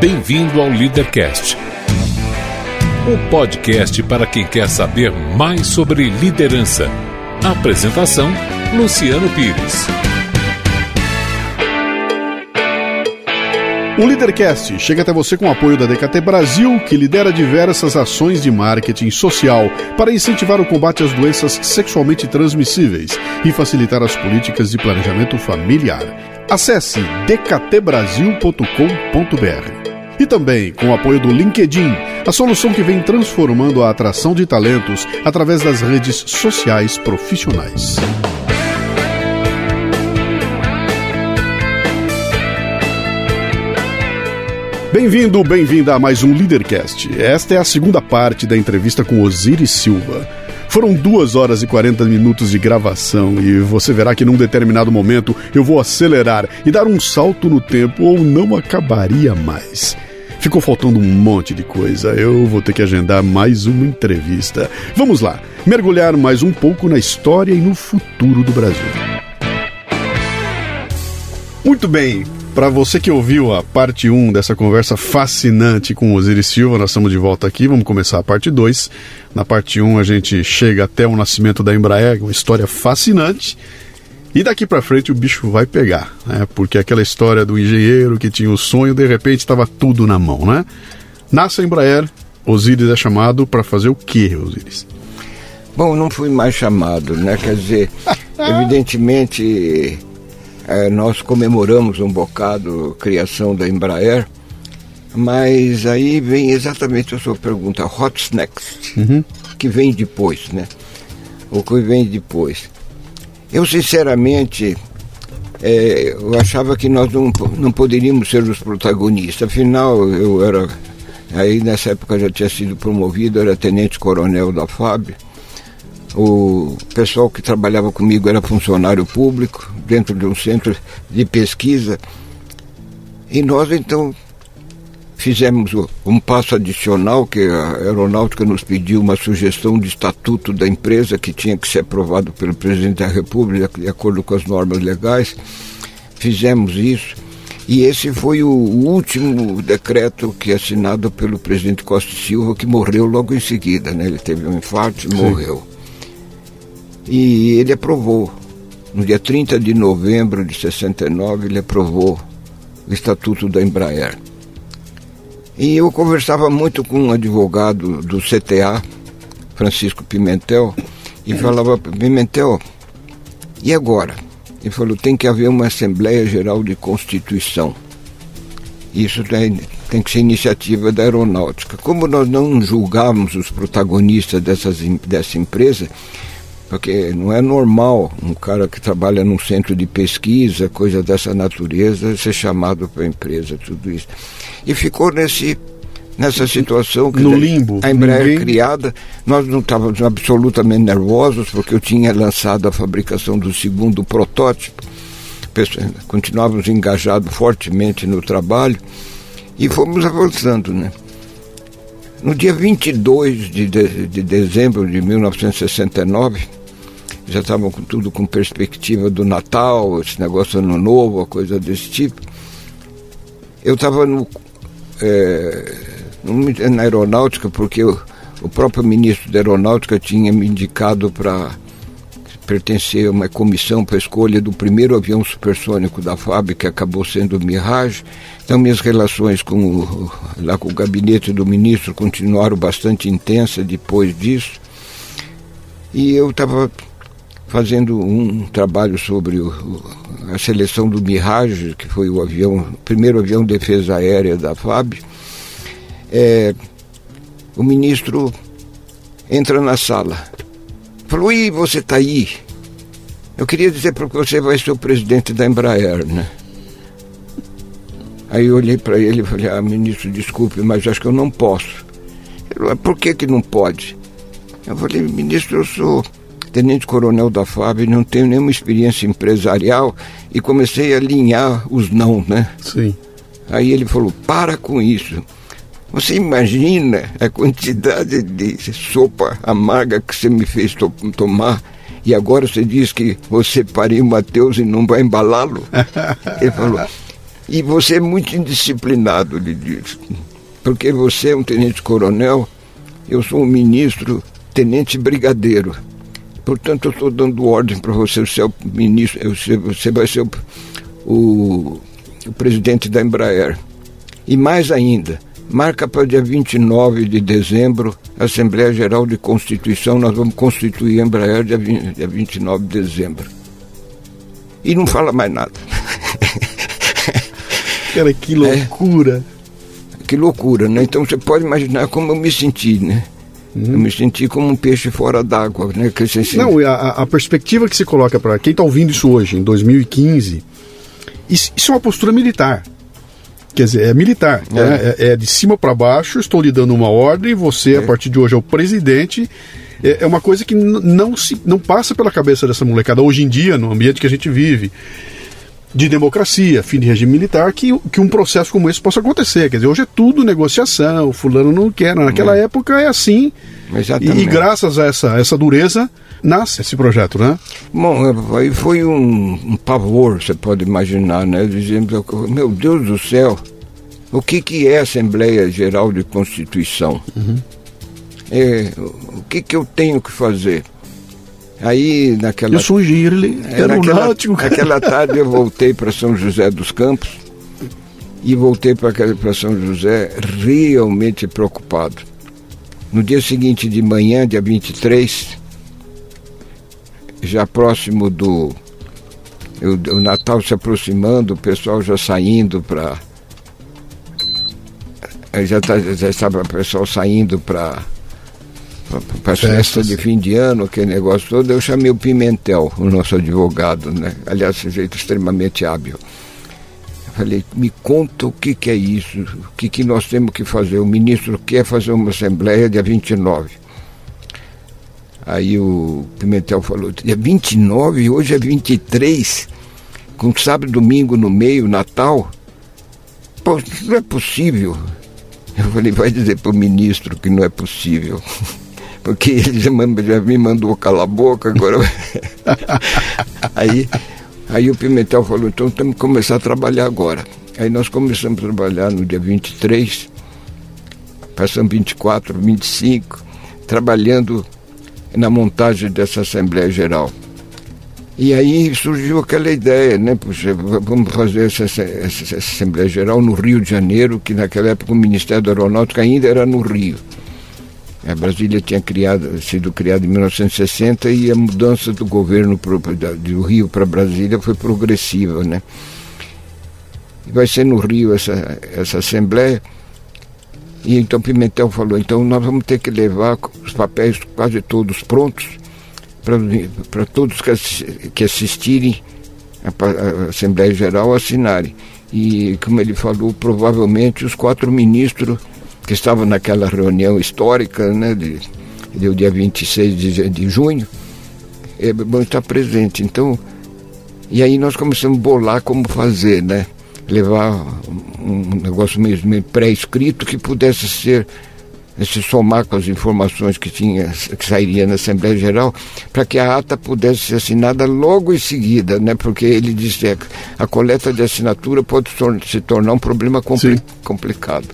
Bem-vindo ao Leadercast, o podcast para quem quer saber mais sobre liderança. Apresentação: Luciano Pires. O Leadercast chega até você com o apoio da DKT Brasil, que lidera diversas ações de marketing social para incentivar o combate às doenças sexualmente transmissíveis e facilitar as políticas de planejamento familiar. Acesse dktbrasil.com.br. E também com o apoio do LinkedIn, a solução que vem transformando a atração de talentos através das redes sociais profissionais. Bem-vindo, bem-vinda a mais um Leadercast. Esta é a segunda parte da entrevista com Osiris Silva. Foram duas horas e 40 minutos de gravação e você verá que num determinado momento eu vou acelerar e dar um salto no tempo ou não acabaria mais. Ficou faltando um monte de coisa. Eu vou ter que agendar mais uma entrevista. Vamos lá, mergulhar mais um pouco na história e no futuro do Brasil. Muito bem, para você que ouviu a parte 1 dessa conversa fascinante com Osiris Silva, nós estamos de volta aqui, vamos começar a parte 2. Na parte 1 a gente chega até o nascimento da Embraer, uma história fascinante. E daqui para frente o bicho vai pegar, né? Porque aquela história do engenheiro que tinha o sonho, de repente estava tudo na mão, né? Nasce a Embraer, Osiris é chamado para fazer o quê, Osiris? Bom, não fui mais chamado, né? Quer dizer, evidentemente é, nós comemoramos um bocado a criação da Embraer, mas aí vem exatamente a sua pergunta, what's next? Uhum. que vem depois, né? O que vem depois? Eu, sinceramente, é, eu achava que nós não, não poderíamos ser os protagonistas, afinal, eu era... Aí nessa época já tinha sido promovido, era tenente-coronel da FAB, o pessoal que trabalhava comigo era funcionário público, dentro de um centro de pesquisa. E nós então fizemos um passo adicional, que a aeronáutica nos pediu uma sugestão de estatuto da empresa que tinha que ser aprovado pelo presidente da República, de acordo com as normas legais. Fizemos isso. E esse foi o último decreto que é assinado pelo presidente Costa Silva, que morreu logo em seguida. Né? Ele teve um infarto e morreu. E ele aprovou. No dia 30 de novembro de 69, ele aprovou o Estatuto da Embraer. E eu conversava muito com um advogado do CTA, Francisco Pimentel, e falava, Pimentel, e agora? Ele falou, tem que haver uma Assembleia Geral de Constituição. Isso tem, tem que ser iniciativa da aeronáutica. Como nós não julgávamos os protagonistas dessas, dessa empresa, porque não é normal um cara que trabalha num centro de pesquisa, coisa dessa natureza, ser chamado para a empresa, tudo isso. E ficou nesse nessa situação que no limbo, a Embraer ninguém... criada, nós não estávamos absolutamente nervosos porque eu tinha lançado a fabricação do segundo protótipo, continuávamos engajados fortemente no trabalho e fomos avançando, né? No dia 22 de, de, de dezembro de 1969, já estavam com tudo com perspectiva do Natal, esse negócio ano novo, coisa desse tipo. Eu estava no, é, na aeronáutica porque o, o próprio ministro da aeronáutica tinha me indicado para pertencer a uma comissão para a escolha do primeiro avião supersônico da FAB, que acabou sendo o Mirage. Então minhas relações com o, lá com o gabinete do ministro continuaram bastante intensas depois disso. E eu estava fazendo um trabalho sobre o, a seleção do Mirage, que foi o avião, o primeiro avião de defesa aérea da FAB. É, o ministro entra na sala. Falou, e você está aí? Eu queria dizer para você vai ser o presidente da Embraer, né? Aí eu olhei para ele e falei, ah, ministro, desculpe, mas acho que eu não posso. Ele falou, por que que não pode? Eu falei, ministro, eu sou tenente-coronel da FAB, não tenho nenhuma experiência empresarial e comecei a alinhar os não, né? Sim. Aí ele falou: para com isso. Você imagina a quantidade de sopa amarga que você me fez to tomar e agora você diz que você pariu Mateus e não vai embalá-lo? ele falou: E você é muito indisciplinado, ele disse. Porque você é um tenente-coronel, eu sou um ministro tenente-brigadeiro. Portanto, eu estou dando ordem para você, você é o ministro, você vai ser o, o, o presidente da Embraer. E mais ainda, marca para dia 29 de dezembro, Assembleia Geral de Constituição, nós vamos constituir a Embraer dia, 20, dia 29 de dezembro. E não fala mais nada. Cara, que loucura. É, que loucura, né? Então você pode imaginar como eu me senti, né? Hum. Eu me senti como um peixe fora d'água, né? Que Não, a, a perspectiva que se coloca para quem está ouvindo isso hoje, em 2015, isso, isso é uma postura militar. Quer dizer, é militar. É, né? é, é de cima para baixo, estou lhe dando uma ordem, você, é. a partir de hoje, é o presidente. É, é uma coisa que não, se, não passa pela cabeça dessa molecada hoje em dia, no ambiente que a gente vive de democracia, fim de regime militar, que, que um processo como esse possa acontecer. Quer dizer, hoje é tudo negociação, fulano não quer. Naquela é. época é assim. E, e, graças a essa, essa dureza nasce esse projeto, né? Bom, aí foi um, um, pavor, você pode imaginar, né? Dizendo, meu Deus do céu, o que, que é a Assembleia Geral de Constituição? Uhum. É, o que, que eu tenho que fazer? Aí naquela. Eu sou engenheiro é, aeronáutico. Naquela, naquela tarde eu voltei para São José dos Campos e voltei para São José realmente preocupado. No dia seguinte de manhã, dia 23, já próximo do o, o Natal se aproximando, o pessoal já saindo para já, tá, já estava o pessoal saindo para para as festas de fim de ano, aquele negócio todo, eu chamei o Pimentel, o nosso advogado, né? Aliás, de jeito extremamente hábil. Eu falei, me conta o que, que é isso, o que, que nós temos que fazer. O ministro quer fazer uma assembleia dia 29. Aí o Pimentel falou, dia 29, hoje é 23, com sábado e domingo no meio, Natal. Pô, não é possível. Eu falei, vai dizer para o ministro que não é possível. porque ele já, me mandou calar a boca, agora. aí, aí o Pimentel falou: então temos que começar a trabalhar agora. Aí nós começamos a trabalhar no dia 23, passamos 24, 25, trabalhando na montagem dessa Assembleia Geral. E aí surgiu aquela ideia, né? Puxa, vamos fazer essa, essa, essa, Assembleia Geral no Rio de Janeiro, que naquela época o Ministério da Aeronáutica ainda era no Rio. A Brasília tinha criado, sido criada em 1960 e a mudança do governo pro, do Rio para Brasília foi progressiva, né? E vai ser no Rio essa, essa assembleia. E então Pimentel falou, então nós vamos ter que levar os papéis quase todos prontos para todos que, que assistirem a, a Assembleia Geral assinarem. E como ele falou, provavelmente os quatro ministros que estavam naquela reunião histórica, né, de, de dia 26 de, de junho, é bom estar presente. Então, e aí nós começamos a bolar como fazer, né? Levar um negócio mesmo pré-escrito que pudesse ser se somar com as informações que tinha que sairia na Assembleia Geral para que a ata pudesse ser assinada logo em seguida, né? Porque ele disse que a coleta de assinatura pode se tornar um problema compli complicado.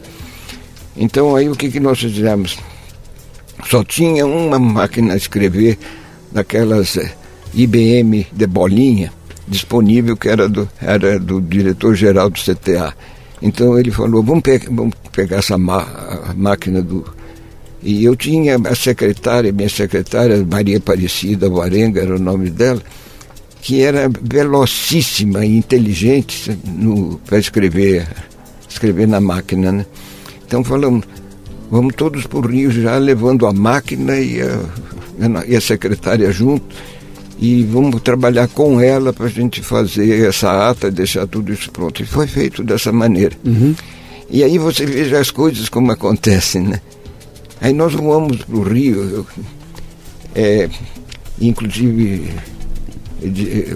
Então aí o que, que nós fizemos? Só tinha uma máquina a escrever daquelas eh, IBM de bolinha disponível que era do, era do diretor-geral do CTA. Então ele falou, vamos, pe vamos pegar essa máquina do. E eu tinha a secretária, minha secretária, Maria Aparecida Varenga era o nome dela, que era velocíssima e inteligente para escrever, escrever na máquina, né? Então falamos, vamos todos para o Rio já levando a máquina e a, e a secretária junto e vamos trabalhar com ela para a gente fazer essa ata, deixar tudo isso pronto. E foi feito dessa maneira. Uhum. E aí você veja as coisas como acontecem, né? Aí nós voamos para o Rio, eu, é, inclusive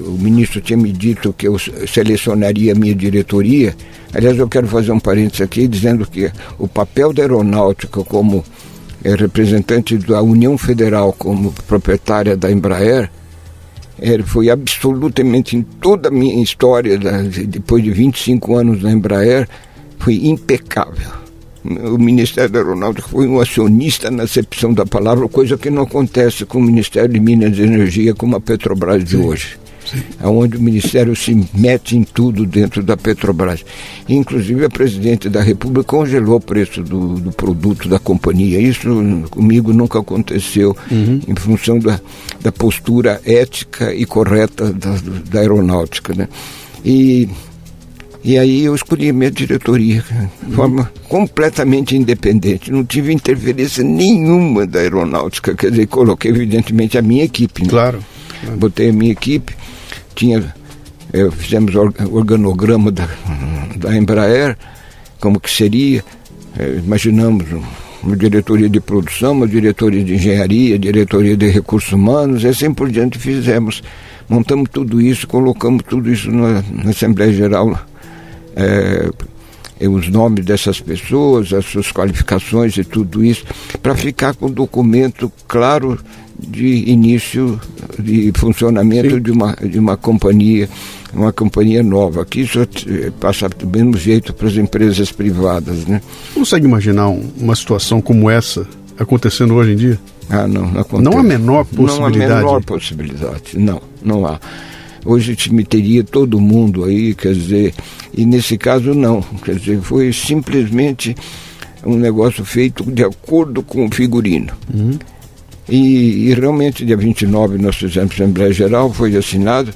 o ministro tinha me dito que eu selecionaria a minha diretoria. Aliás, eu quero fazer um parênteses aqui dizendo que o papel da aeronáutica como é, representante da União Federal, como proprietária da Embraer, é, foi absolutamente em toda a minha história, depois de 25 anos na Embraer, foi impecável. O Ministério da Aeronáutica foi um acionista na acepção da palavra, coisa que não acontece com o Ministério de Minas e Energia como a Petrobras de Sim. hoje. Sim. onde o Ministério se mete em tudo dentro da Petrobras. Inclusive, a presidente da República congelou o preço do, do produto da companhia. Isso comigo nunca aconteceu, uhum. em função da, da postura ética e correta da, da aeronáutica. Né? E e aí eu escolhi minha diretoria de forma completamente independente. Não tive interferência nenhuma da aeronáutica. Quer dizer, coloquei evidentemente a minha equipe. Né? Claro. Botei a minha equipe, tinha, eu, fizemos o organograma da, da Embraer, como que seria, é, imaginamos uma diretoria de produção, uma diretoria de engenharia, diretoria de recursos humanos, e assim por diante fizemos. Montamos tudo isso, colocamos tudo isso na, na Assembleia Geral é, os nomes dessas pessoas, as suas qualificações e tudo isso, para ficar com um documento claro de início de funcionamento de uma, de uma companhia, uma companhia nova, que isso passa do mesmo jeito para as empresas privadas. Né? Consegue imaginar uma situação como essa acontecendo hoje em dia? Ah, não, não acontece. Não há menor possibilidade. Não há menor possibilidade, não, não há. Hoje teria todo mundo aí, quer dizer, e nesse caso não, quer dizer, foi simplesmente um negócio feito de acordo com o figurino. Uhum. E, e, realmente, dia 29, nós fizemos a Assembleia Geral, foi assinado,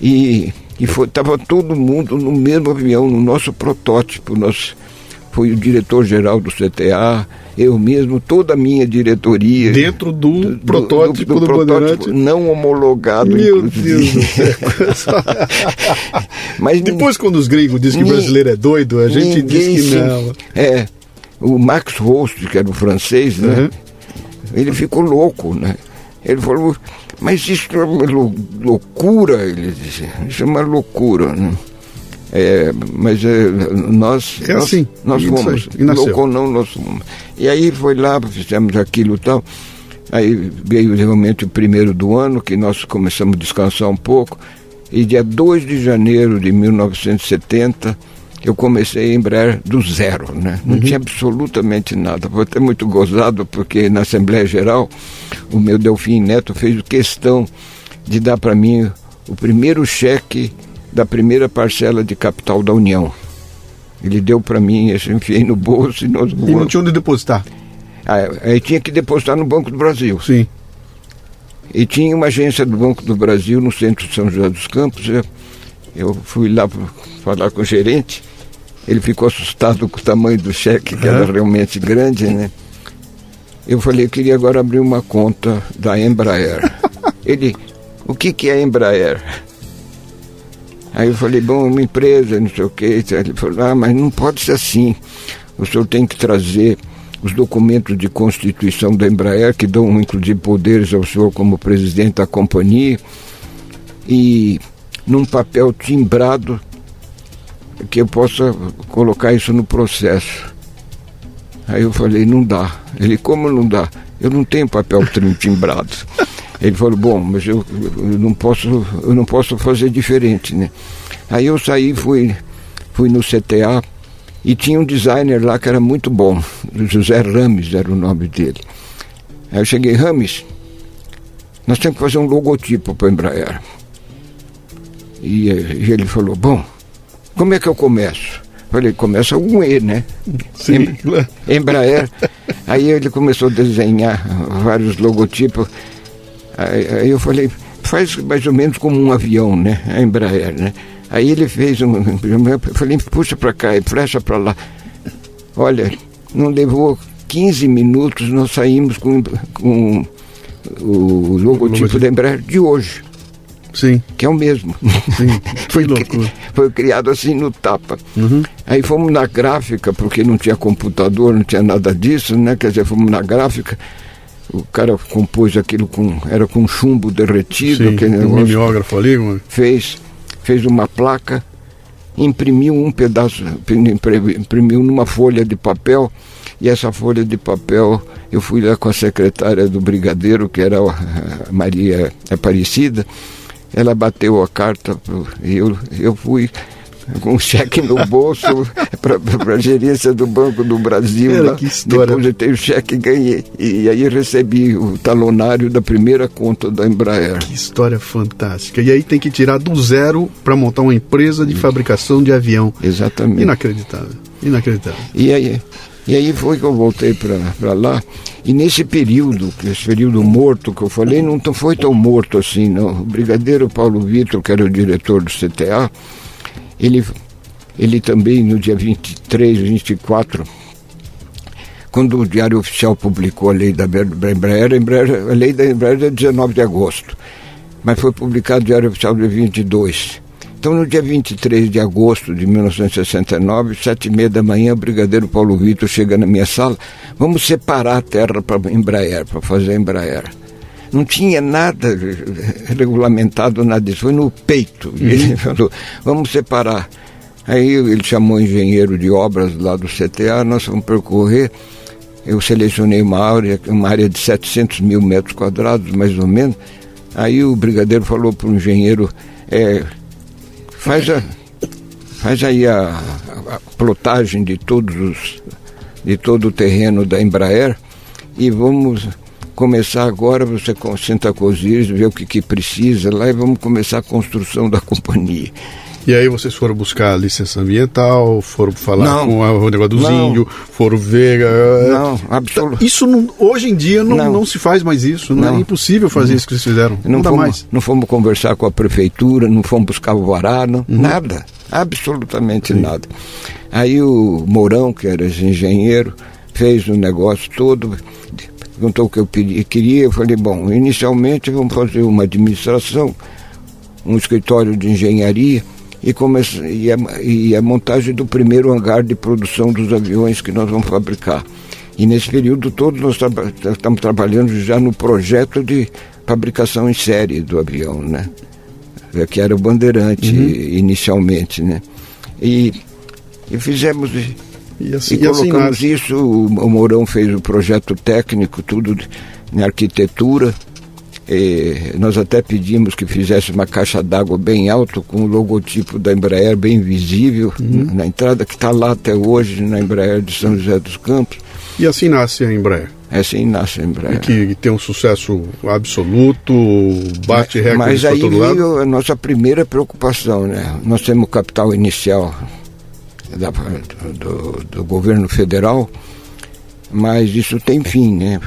e estava todo mundo no mesmo avião, no nosso protótipo. Nós, foi o diretor-geral do CTA, eu mesmo, toda a minha diretoria. Dentro do, do protótipo do, do, do protótipo não homologado, Meu inclusive. Deus do céu. Mas Depois, quando os gringos dizem que brasileiro é doido, a gente diz que não. É. O Max Rost, que era o francês, né? Uhum. Ele ficou louco, né? Ele falou, mas isso é uma loucura, ele disse. Isso é uma loucura, né? É, mas é, nós, é assim, nós, nós fomos, louco ou não, nós fomos. E aí foi lá, fizemos aquilo e tal. Aí veio realmente o primeiro do ano, que nós começamos a descansar um pouco. E dia 2 de janeiro de 1970, eu comecei a embrar do zero, né? Não uhum. tinha absolutamente nada. Foi até muito gozado, porque na Assembleia Geral, o meu Delfim Neto fez questão de dar para mim o primeiro cheque da primeira parcela de capital da União. Ele deu para mim, eu enfiei no bolso e nós E não tinha onde depositar? Ah, aí tinha que depositar no Banco do Brasil. Sim. E tinha uma agência do Banco do Brasil no centro de São José dos Campos. Eu, eu fui lá falar com o gerente. Ele ficou assustado com o tamanho do cheque, que era realmente grande, né? Eu falei, eu queria agora abrir uma conta da Embraer. Ele, o que, que é Embraer? Aí eu falei, bom, uma empresa, não sei o quê. Ele falou, ah, mas não pode ser assim. O senhor tem que trazer os documentos de constituição da Embraer, que dão inclusive poderes ao senhor como presidente da companhia, e num papel timbrado que eu possa colocar isso no processo. Aí eu falei, não dá. Ele, como não dá? Eu não tenho papel timbrado. Ele falou, bom, mas eu, eu, não posso, eu não posso fazer diferente, né? Aí eu saí, fui, fui no CTA, e tinha um designer lá que era muito bom, José Rames era o nome dele. Aí eu cheguei, Rames, nós temos que fazer um logotipo para a Embraer. E, e, ele falou, bom, como é que eu começo? Falei, começa com E, né? Sim, em, Embraer. Aí ele começou a desenhar vários logotipos. Aí, eu falei, faz mais ou menos como um avião, né? A Embraer, né? Aí ele fez um. Eu falei, puxa para cá e flecha para lá. Olha, não levou 15 minutos, nós saímos com, com o logotipo da Embraer de hoje. Sim. Que é o mesmo. Sim. Foi loucura. Foi criado assim no tapa. Uhum. Aí fomos na gráfica, porque não tinha computador, não tinha nada disso, né? Quer dizer, fomos na gráfica. O cara compôs aquilo com. Era com chumbo derretido, Sim, aquele negócio. Um mimeógrafo ali, mano. Fez fez uma placa imprimiu um pedaço, imprimiu numa folha de papel, e essa folha de papel eu fui lá com a secretária do brigadeiro, que era a Maria Aparecida, ela bateu a carta e eu, eu fui um cheque no bolso para a gerência do Banco do Brasil. Cara, que história. Depositei o cheque e ganhei. E aí recebi o talonário da primeira conta da Embraer. Que história fantástica. E aí tem que tirar do zero para montar uma empresa de fabricação de avião. Exatamente. Inacreditável. Inacreditável. E aí, e aí foi que eu voltei para lá. E nesse período, esse período morto que eu falei, não foi tão morto assim, não. O brigadeiro Paulo Vitor, que era o diretor do CTA, ele, ele também, no dia 23, 24, quando o Diário Oficial publicou a lei da Embraer, a lei da Embraer é 19 de agosto, mas foi publicado no Diário Oficial dia 22. Então, no dia 23 de agosto de 1969, sete e meia da manhã, o brigadeiro Paulo Vitor chega na minha sala. Vamos separar a terra para Embraer, para fazer a Embraer. Não tinha nada regulamentado, nada disso. Foi no peito. Uhum. Ele falou, vamos separar. Aí ele chamou o engenheiro de obras lá do CTA, nós vamos percorrer. Eu selecionei uma área, uma área de 700 mil metros quadrados, mais ou menos. Aí o brigadeiro falou para o engenheiro, é, faz, a, faz aí a, a plotagem de todos os, de todo o terreno da Embraer e vamos começar agora, você senta com os ver o que, que precisa lá e vamos começar a construção da companhia. E aí vocês foram buscar a licença ambiental, foram falar não, com o negócio dos índios, foram ver. Uh, não, absolutamente. Isso não, hoje em dia não, não. não se faz mais isso, não, é impossível fazer isso que vocês fizeram. Não, dá fomos, mais. Não fomos conversar com a prefeitura, não fomos buscar o vará, não, uhum. nada, absolutamente Sim. nada. Aí o Mourão, que era engenheiro, fez o negócio todo perguntou o que eu queria, eu falei, bom, inicialmente vamos fazer uma administração, um escritório de engenharia e, comece, e, a, e a montagem do primeiro hangar de produção dos aviões que nós vamos fabricar. E nesse período todo nós tra estamos trabalhando já no projeto de fabricação em série do avião, né? Que era o Bandeirante uhum. inicialmente, né? E, e fizemos e, assim, e colocamos assim isso, o Mourão fez o projeto técnico, tudo em arquitetura. E nós até pedimos que fizesse uma caixa d'água bem alta, com o logotipo da Embraer bem visível uhum. na entrada, que está lá até hoje, na Embraer de São José dos Campos. E assim nasce a Embraer? É assim nasce a Embraer. E que tem um sucesso absoluto, bate recordes Mas aí todo veio lado. a nossa primeira preocupação, né? Nós temos capital inicial da, do, do, governo federal, mas isso tem fim, né?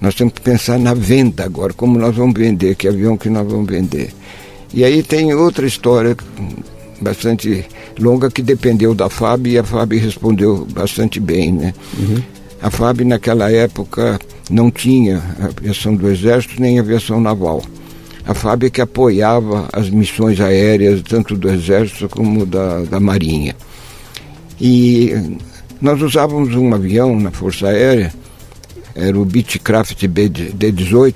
Nós temos que pensar na venda agora, como nós vamos vender, que avião que nós vamos vender. E aí tem outra história bastante longa que dependeu da FAB e a FAB respondeu bastante bem, né? Uhum. A FAB naquela época não tinha aviação do Exército nem aviação naval. A FAB é que apoiava as missões aéreas, tanto do Exército como da, da Marinha. E nós usávamos um avião na Força Aérea, era o Beechcraft D-18,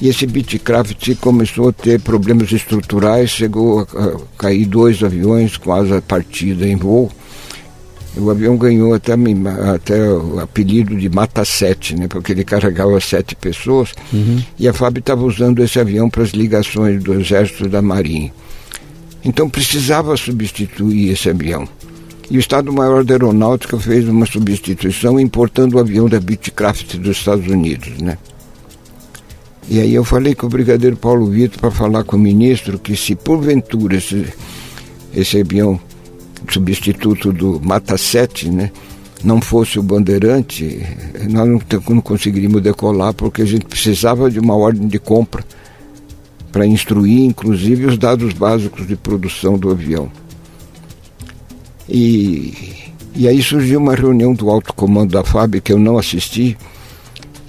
e esse Beechcraft começou a ter problemas estruturais, chegou a cair dois aviões com asa partida em voo. O avião ganhou até, até o apelido de Mata 7, né, porque ele carregava sete pessoas, uhum. e a FAB estava usando esse avião para as ligações do Exército e da Marinha. Então precisava substituir esse avião. E o Estado-Maior da Aeronáutica fez uma substituição importando o avião da Beechcraft dos Estados Unidos, né? E aí eu falei com o brigadeiro Paulo Vitor para falar com o ministro que se porventura esse, esse avião substituto do Mata 7, né, não fosse o Bandeirante, nós não, não conseguiríamos decolar porque a gente precisava de uma ordem de compra para instruir, inclusive, os dados básicos de produção do avião. E, e aí surgiu uma reunião do alto comando da FAB que eu não assisti.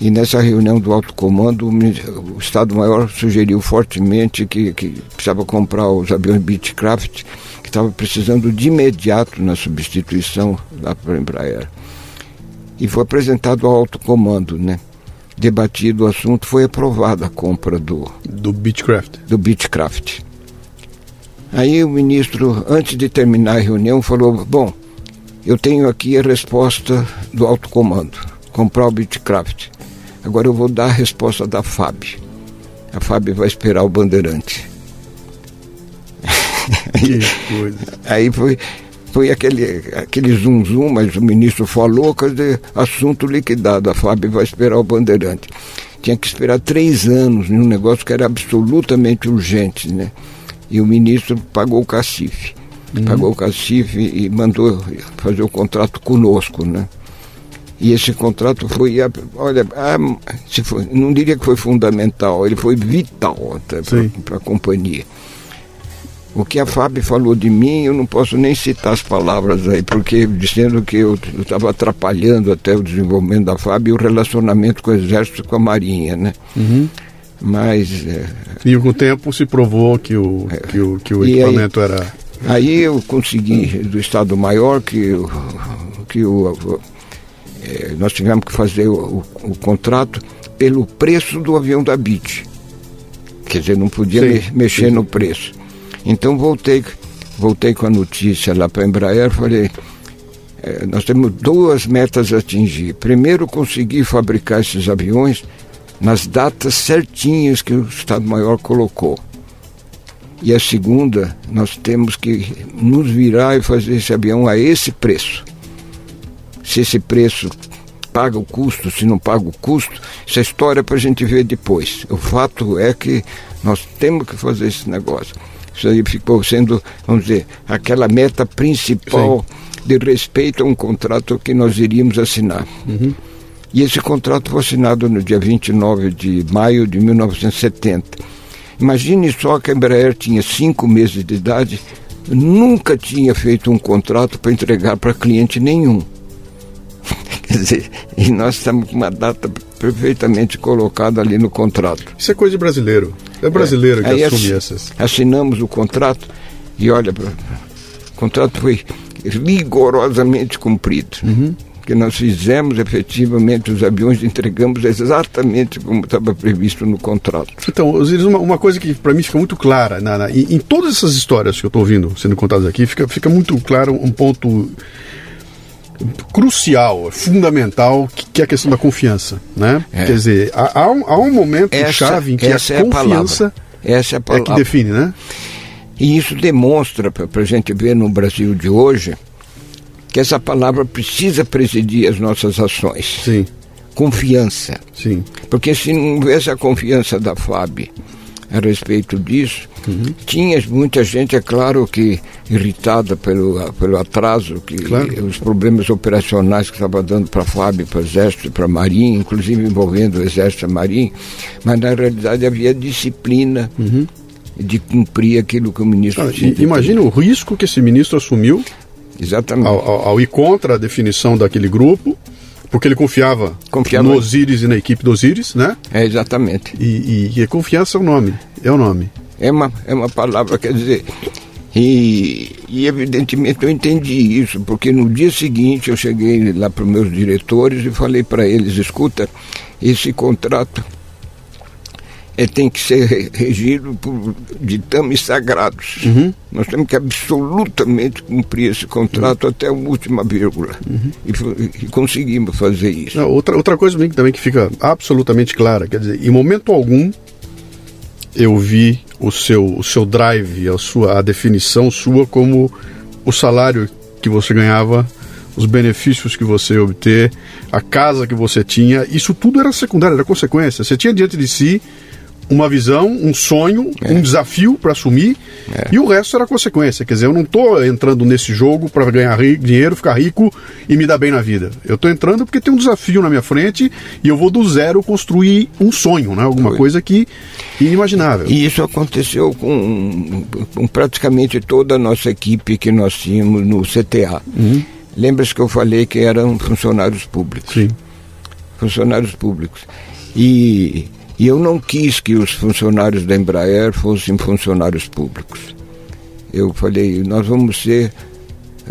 E nessa reunião do alto comando, o Estado-Maior sugeriu fortemente que, que precisava comprar os aviões Beechcraft, que estava precisando de imediato na substituição lá para a Embraer. E foi apresentado ao alto comando, né? Debatido o assunto, foi aprovada a compra do... Do Beechcraft. Do Beechcraft. Aí o ministro, antes de terminar a reunião, falou: Bom, eu tenho aqui a resposta do alto comando, comprar o Bitcraft. Agora eu vou dar a resposta da FAB. A FAB vai esperar o Bandeirante. Que coisa. Aí foi, foi aquele, aquele zum zum, mas o ministro falou, quer dizer, assunto liquidado, a FAB vai esperar o Bandeirante. Tinha que esperar três anos num negócio que era absolutamente urgente, né? E o ministro pagou o cacife. Uhum. Pagou o cacife e mandou fazer o contrato conosco, né? E esse contrato foi, olha, se foi, não diria que foi fundamental, ele foi vital para a companhia. O que a Fábio falou de mim, eu não posso nem citar as palavras aí, porque dizendo que eu estava atrapalhando até o desenvolvimento da Fábio e o relacionamento com o Exército e com a Marinha, né? Uhum. Mas... É, e com o tempo se provou que o, é, que o, que o equipamento aí, era... Aí eu consegui do Estado-Maior que, que o, é, nós tivemos que fazer o, o, o, contrato pelo preço do avião da BIT. Quer dizer, não podia sim, me, mexer sim. no preço. Então voltei, voltei com a notícia lá para a Embraer, falei, é, nós temos duas metas a atingir. Primeiro, conseguir fabricar esses aviões nas datas certinhas que o Estado-Maior colocou. E a segunda, nós temos que nos virar e fazer esse avião a esse preço. Se esse preço paga o custo, se não paga o custo, essa história é para a gente ver depois. O fato é que nós temos que fazer esse negócio. Isso aí ficou sendo, vamos dizer, aquela meta principal Sim. de respeito a um contrato que nós iríamos assinar. Uhum. E esse contrato foi assinado no dia 29 de maio de 1970. Imagine só que a Embraer tinha cinco meses de idade, nunca tinha feito um contrato para entregar para cliente nenhum. Quer dizer, e nós estamos com uma data perfeitamente colocada ali no contrato. Isso é coisa de brasileiro. É brasileiro é, que assume essas. Assinamos o contrato e olha, o contrato foi rigorosamente cumprido. Uhum. Que nós fizemos efetivamente os aviões, entregamos exatamente como estava previsto no contrato. Então, Osiris, uma, uma coisa que para mim fica muito clara, na, na, em, em, todas essas histórias que eu estou ouvindo sendo contadas aqui, fica, fica muito claro um ponto crucial, fundamental, que, é a questão da confiança, né? É. Quer dizer, há, há, um, há um momento essa, chave em que a é confiança a essa é, a palavra. é que define, né? E isso demonstra, para a gente ver no Brasil de hoje, que essa palavra precisa presidir as nossas ações. Sim. Confiança. Sim. Porque se não houvesse a confiança da FAB a respeito disso, Uhum. Tinha muita gente, é claro que irritada pelo, pelo atraso, que claro. os problemas operacionais que estava dando para a FAB, para o Exército e para a Marinha, inclusive envolvendo o Exército e a Marinha, mas na realidade havia disciplina uhum. de cumprir aquilo que o ministro ah. Imagina o risco que esse ministro assumiu Exatamente. Ao, ao, ao ir contra a definição daquele grupo porque ele confiava, confiava, no Osiris e na equipe do Osiris, né? É, exatamente. E, e, e confiança é o nome, é o nome é uma, é uma palavra, quer dizer. E, e, evidentemente eu entendi isso, porque no dia seguinte eu cheguei lá para os meus diretores e falei para eles: escuta, esse contrato é, tem que ser regido por ditames sagrados. Uhum. Nós temos que absolutamente cumprir esse contrato uhum. até a última vírgula. Uhum. E, e, conseguimos fazer isso. outra, outra coisa também que fica absolutamente clara: quer dizer, em momento algum eu vi o seu, o seu drive, a sua a definição sua como o salário que você ganhava, os benefícios que você obter, a casa que você tinha, isso tudo era secundário, era consequência. Você tinha diante de si uma visão, um sonho, é. um desafio para assumir é. e o resto era consequência. Quer dizer, eu não estou entrando nesse jogo para ganhar dinheiro, ficar rico e me dar bem na vida. Eu estou entrando porque tem um desafio na minha frente e eu vou do zero construir um sonho, né? alguma Foi. coisa que inimaginável. E isso aconteceu com, com, praticamente toda a nossa equipe que nós tínhamos no CTA. Uhum. Lembra-se que eu falei que eram funcionários públicos? Sim. Funcionários públicos. E e eu não quis que os funcionários da Embraer fossem funcionários públicos. Eu falei, nós vamos ser,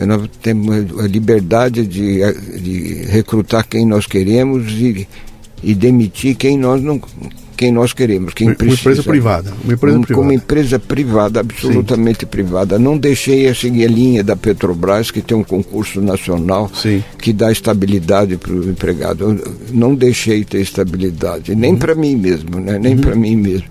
nós temos a liberdade de, de recrutar quem nós queremos e, e demitir quem nós não, quem nós queremos, quem uma, precisa. Uma empresa privada. Uma empresa como, privada. Como empresa privada, absolutamente Sim. privada. Não deixei a seguir a linha da Petrobras, que tem um concurso nacional Sim. que dá estabilidade para o empregado. Eu não deixei ter estabilidade, nem uhum. para mim mesmo, né? nem uhum. para mim mesmo.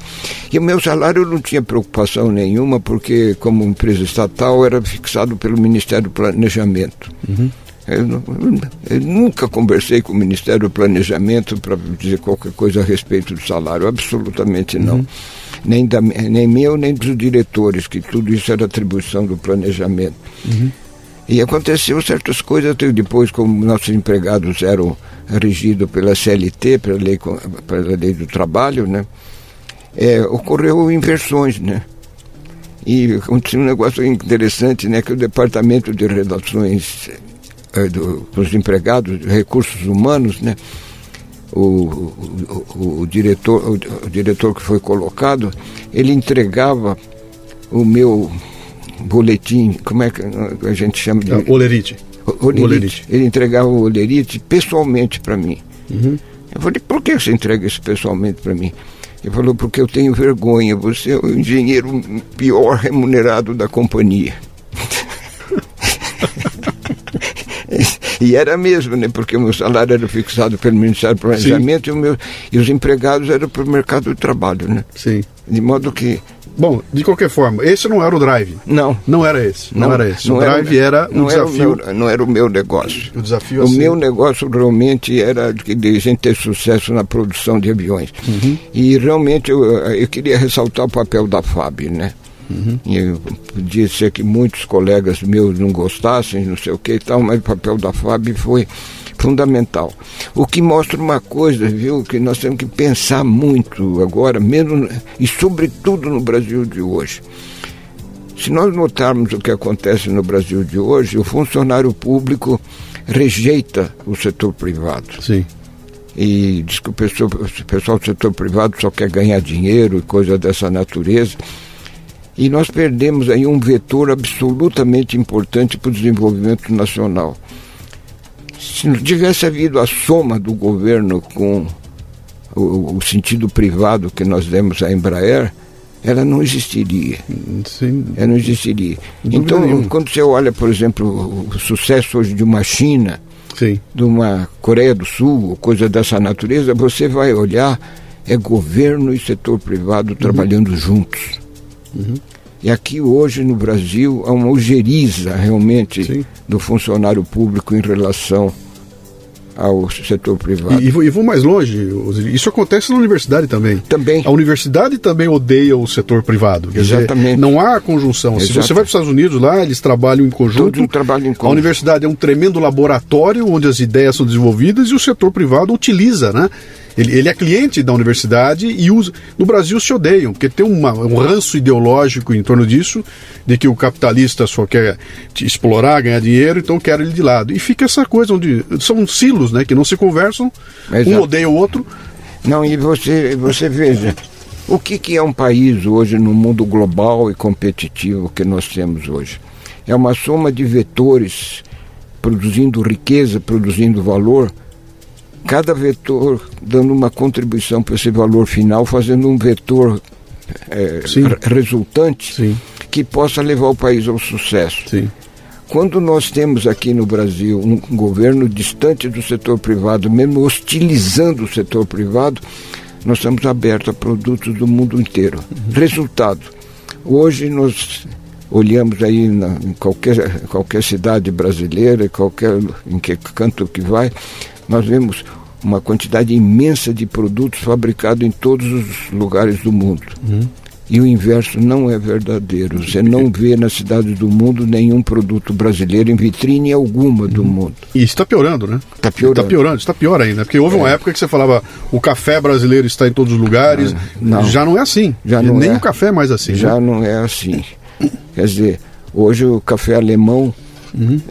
E o meu salário não tinha preocupação nenhuma, porque, como empresa estatal, era fixado pelo Ministério do Planejamento. Uhum. Eu, eu, nunca conversei com o Ministério do Planejamento para dizer qualquer coisa a respeito do salário, absolutamente não. Uhum. Nem, da, nem meu, nem dos diretores, que tudo isso era atribuição do planejamento. Uhum. E aconteceu certas coisas, depois, como nossos empregados eram regidos pela CLT, pela lei, pela lei do trabalho, né? É, ocorreu inversões, né? E aconteceu um negócio interessante, né? Que o Departamento de Relações eh, do, dos empregados, recursos humanos, né? O, o, o, diretor, o, o, diretor que foi colocado, ele entregava o meu boletim, como é que a gente chama de. Ah, olerite. Olerite. olerite. Ele entregava o olerite pessoalmente para mim. Uhum. Eu falei, por que você entrega isso pessoalmente para mim? Ele falou, porque eu tenho vergonha, você é o engenheiro pior remunerado da companhia. E era mesmo, né? Porque o meu salário era fixado pelo Ministério do Planejamento e, o meu, e os empregados eram para o mercado de trabalho, né? Sim. De modo que. Bom, de qualquer forma, esse não era o drive. Não. Não era esse. Não, não era esse. Não o drive era, era um não desafio. Era meu, não era o meu negócio. O desafio O assim. meu negócio realmente era de, de gente ter sucesso na produção de aviões. Uhum. E realmente eu, eu queria ressaltar o papel da FAB, né? Uhum. E podia ser que muitos colegas meus não gostassem, não sei o que e tal, mas o papel da FAB foi fundamental. O que mostra uma coisa, viu, que nós temos que pensar muito agora, mesmo e sobretudo no Brasil de hoje. Se nós notarmos o que acontece no Brasil de hoje, o funcionário público rejeita o setor privado. Sim. E diz que o pessoal, o pessoal do setor privado só quer ganhar dinheiro e coisa dessa natureza. E nós perdemos aí um vetor absolutamente importante para o desenvolvimento nacional. Se não tivesse havido a soma do governo com o, o sentido privado que nós demos à Embraer, ela não existiria. Sim. Ela não existiria. Então, quando você olha, por exemplo, o sucesso hoje de uma China, Sim. de uma Coreia do Sul, coisa dessa natureza, você vai olhar, é governo e setor privado uhum. trabalhando juntos. Uhum. E aqui hoje no Brasil há uma ojeriza realmente Sim. do funcionário público em relação ao setor privado. E, e, vou, mais longe, isso acontece na universidade também. Também. A universidade também odeia o setor privado. Exatamente. Dizer, não há conjunção. Exato. Se você vai para os Estados Unidos, lá eles trabalham em conjunto. Todos trabalham em A conjunto. universidade é um tremendo laboratório onde as ideias são desenvolvidas e o setor privado utiliza, né? Ele, ele é cliente da universidade e usa. No Brasil se odeiam, porque tem uma, um ranço ideológico em torno disso, de que o capitalista só quer te explorar, ganhar dinheiro, então quer ele de lado. E fica essa coisa onde são silos, né? Que não se conversam, Exato. um odeia o outro. Não, e você, você veja, o que, que é um país hoje no mundo global e competitivo que nós temos hoje? É uma soma de vetores produzindo riqueza, produzindo valor, cada vetor dando uma contribuição para esse valor final, fazendo um vetor é, resultante Sim. que possa levar o país ao sucesso. Sim. Quando nós temos aqui no Brasil um governo distante do setor privado, mesmo hostilizando o setor privado, nós estamos abertos a produtos do mundo inteiro. Uhum. Resultado: hoje nós olhamos aí na, em qualquer, qualquer cidade brasileira, qualquer em que canto que vai, nós vemos uma quantidade imensa de produtos fabricados em todos os lugares do mundo. Uhum. E o inverso não é verdadeiro. Você não vê na cidade do mundo nenhum produto brasileiro em vitrine alguma do mundo. E está piorando, né? Está piorando. Está piorando, está pior ainda. Porque houve uma É. época que você falava o café brasileiro está em todos os lugares. Ah, não. Já não é assim. Já não Nem é. o café é mais assim. Já né? não é assim. Quer dizer, hoje o café alemão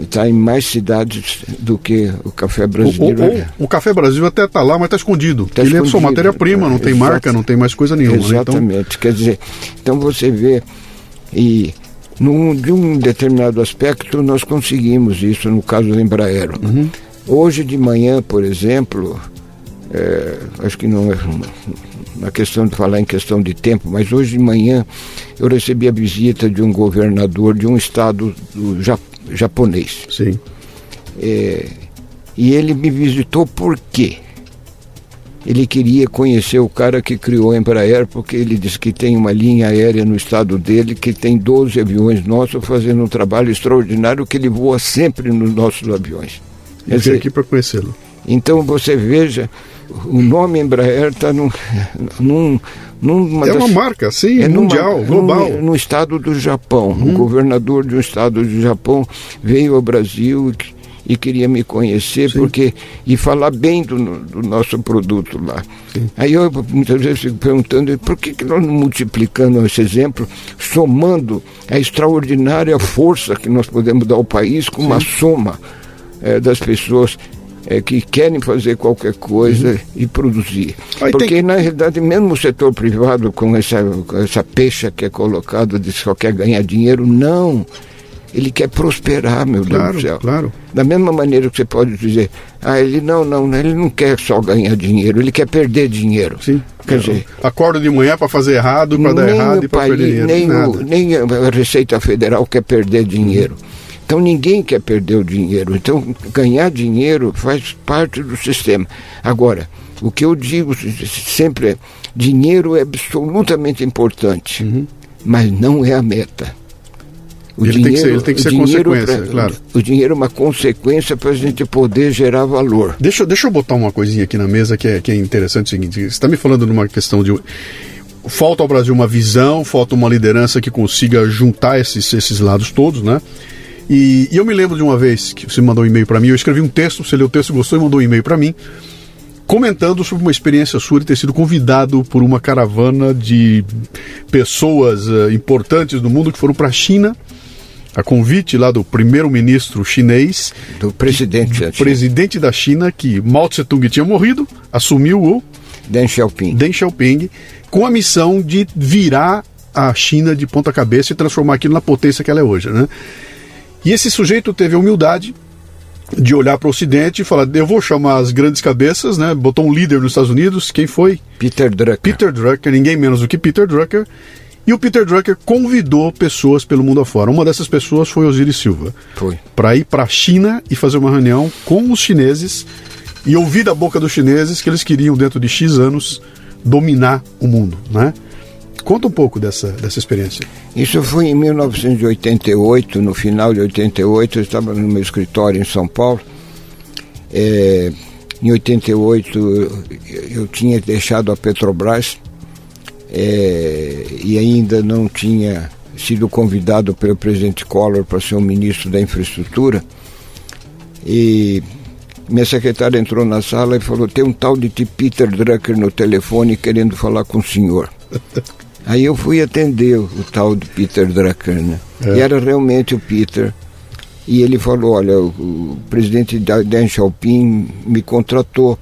está em mais cidades do que o café brasileiro. ou- ou o Café Brasil até está lá, mas está escondido. Tá Ele é só escondido. matéria-prima, não tem Exato. marca, não tem mais coisa nenhuma. né? Então, Exatamente. Quer dizer, então você vê, e num, de um determinado aspecto nós conseguimos isso no caso do Embraer. Uhum. Hoje de manhã, por exemplo, é, acho que não é uma questão de falar em questão de tempo, mas hoje de manhã eu recebi a visita de um governador de um estado do japonês. Sim. É, e ele me visitou por quê? Ele queria conhecer o cara que criou a Embraer, porque ele disse que tem uma linha aérea no estado dele, que tem 12 aviões nossos fazendo um trabalho extraordinário, que ele voa sempre nos nossos aviões. Eu vim aqui para conhecê-lo. Então você veja, o nome Embraer está num, num, numa é das, uma marca, sim, é mundial, numa, global. No estado do Japão. Uhum. Um governador de um estado do Japão veio ao Brasil e queria me conhecer Sim. porque e falar bem do, do nosso produto lá. Sim. Aí eu muitas vezes fico perguntando por que, que nós não multiplicando esse exemplo, somando a extraordinária força que nós podemos dar ao país com Sim. uma soma é, das pessoas é, que querem fazer qualquer coisa uhum. e produzir. Aí Porque, tem... na realidade, mesmo o setor privado, com essa, com essa pecha que é colocada de só quer ganhar dinheiro, não. Ele quer prosperar, meu claro, Deus do céu. Claro. Da mesma maneira que você pode dizer, ah, ele não, não, ele não quer só ganhar dinheiro, ele quer perder dinheiro. Sim. Quer dizer, acorda de manhã para fazer errado, para dar errado e para perder dinheiro. Nem, o, nem a Receita Federal quer perder dinheiro. Então ninguém quer perder o dinheiro. Então ganhar dinheiro faz parte do sistema. Agora, o que eu digo sempre é: dinheiro é absolutamente importante, uhum. mas não é a meta. O ele, dinheiro, tem ser, ele tem que ser, consequência, pra, claro. O dinheiro é uma consequência para a gente poder gerar valor. Deixa, deixa eu botar uma coisinha aqui na mesa que é, que é interessante. É o seguinte: você está me falando numa questão de. Falta ao Brasil uma visão, falta uma liderança que consiga juntar esses, esses lados todos, né? E, e eu me lembro de uma vez que você mandou um e-mail para mim, eu escrevi um texto, você leu o texto, gostou e mandou um e-mail para mim, comentando sobre uma experiência sua de ter sido convidado por uma caravana de pessoas uh, importantes do mundo que foram para a China a convite lá do primeiro-ministro chinês, do presidente, do presidente da China, que Mao Tse Tung tinha morrido, assumiu o Deng Xiaoping. Deng Xiaoping, com a missão de virar a China de ponta cabeça e transformar aquilo na potência que ela é hoje, né? E esse sujeito teve a humildade de olhar para o Ocidente e falar: eu vou chamar as grandes cabeças, né? Botou um líder nos Estados Unidos, quem foi? Peter Drucker. Peter Drucker, ninguém menos do que Peter Drucker. E o Peter Drucker convidou pessoas pelo mundo afora. Uma dessas pessoas foi Osiris Silva. Foi. Para ir para a China e fazer uma reunião com os chineses e ouvir da boca dos chineses que eles queriam, dentro de X anos, dominar o mundo, né? Conta um pouco dessa, dessa experiência. Isso foi em 1988, no final de 88, eu estava no meu escritório em São Paulo. É, em 88 eu tinha deixado a Petrobras é, e ainda não tinha sido convidado pelo presidente Collor para ser o ministro da infraestrutura. E minha secretária entrou na sala e falou: tem um tal de Peter Drucker no telefone querendo falar com o senhor. Aí eu fui atender o tal de Peter né? É. E era realmente o Peter. E ele falou, olha, o, o presidente Deng Xiaoping me contratou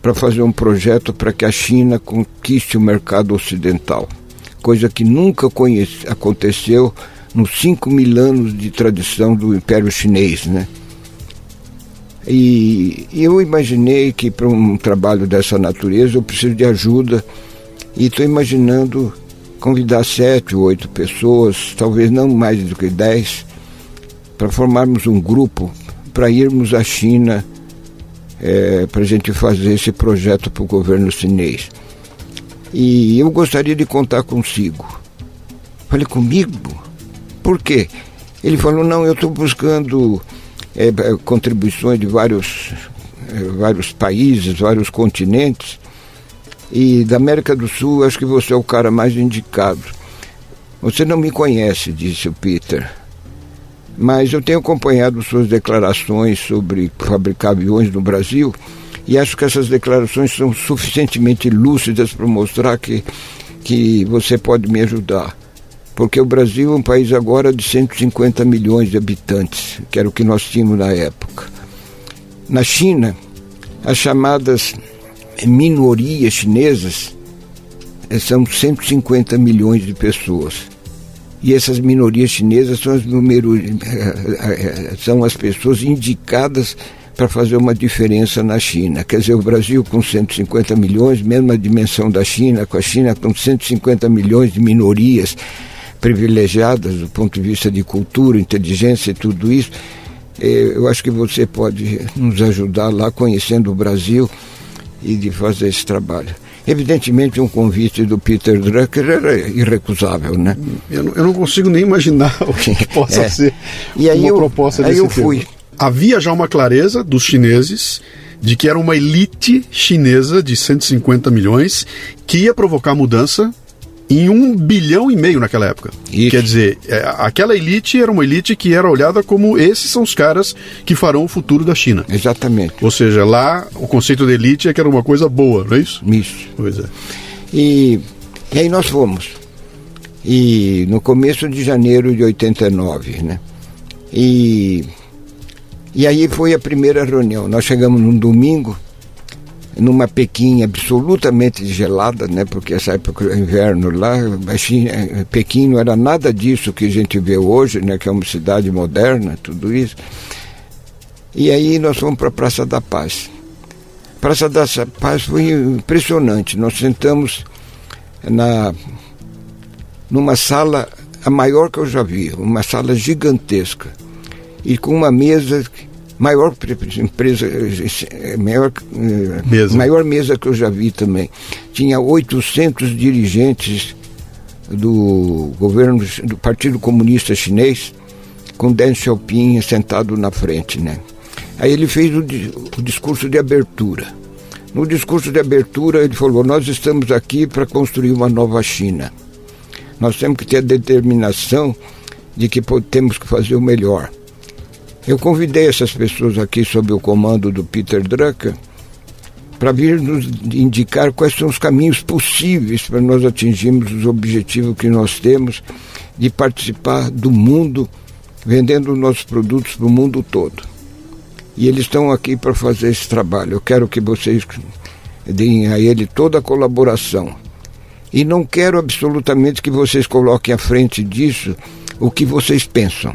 para fazer um projeto para que a China conquiste o mercado ocidental. Coisa que nunca conhece, aconteceu nos 5 mil anos de tradição do Império Chinês, né? E eu imaginei que para um trabalho dessa natureza eu preciso de ajuda e estou imaginando convidar sete ou oito pessoas, talvez não mais do que dez, para formarmos um grupo para irmos à China é, para a gente fazer esse projeto para o governo chinês. E eu gostaria de contar consigo. Falei, comigo? Por quê? Ele falou, não, eu estou buscando é, contribuições de vários, é, vários países, vários continentes, e da América do Sul, acho que você é o cara mais indicado. Você não me conhece, disse o Peter, mas eu tenho acompanhado suas declarações sobre fabricar aviões no Brasil e acho que essas declarações são suficientemente lúcidas para mostrar que, que você pode me ajudar. Porque o Brasil é um país agora de 150 milhões de habitantes, que era o que nós tínhamos na época. Na China, as chamadas minorias chinesas eh, são 150 milhões de pessoas. E essas minorias chinesas são as, número, eh, eh, são as pessoas indicadas para fazer uma diferença na China. Quer dizer, o Brasil com 150 milhões, mesma dimensão da China, com a China com 150 milhões de minorias privilegiadas do ponto de vista de cultura, inteligência e tudo isso. Eu acho que você pode nos ajudar lá conhecendo o Brasil e de fazer esse trabalho. Evidentemente, um convite do Peter Drucker era irrecusável, né? Eu não, eu não consigo nem imaginar o que possa é. ser e aí uma eu, proposta aí desse eu tipo. fui. Havia já uma clareza dos chineses de que era uma elite chinesa de 150 milhões que ia provocar mudança em um bilhão e meio naquela época. Isso. Quer dizer, é, aquela elite era uma elite que era olhada como esses são os caras que farão o futuro da China. Exatamente. Ou seja, lá o conceito de elite é que era uma coisa boa, não é isso? Isso. Pois é. E, e aí nós fomos. E no começo de janeiro de 89, né? E, e aí foi a primeira reunião. Nós chegamos num domingo, numa Pequim absolutamente gelada, né? Porque essa época do inverno lá, China, Pequim não era nada disso que a gente vê hoje, né? Que é uma cidade moderna, tudo isso. E aí nós fomos para a Praça da Paz. Praça da Paz foi impressionante. Nós sentamos na numa sala a maior que eu já vi, uma sala gigantesca e com uma mesa maior empresa maior Mesa. maior mesa que eu já vi também. Tinha 800 dirigentes do governo do Partido Comunista Chinês com Deng Xiaoping sentado na frente né? Aí ele fez o, o discurso de abertura. No discurso de abertura ele falou nós estamos aqui para construir uma nova China. Nós temos que ter a determinação de que temos que fazer o melhor eu convidei essas pessoas aqui sob o comando do Peter Drucker para vir nos indicar quais são os caminhos possíveis para nós atingirmos os objetivos que nós temos de participar do mundo vendendo nossos produtos para o mundo todo. E eles estão aqui para fazer esse trabalho. Eu quero que vocês deem a ele toda a colaboração. E não quero absolutamente que vocês coloquem à frente disso o que vocês pensam.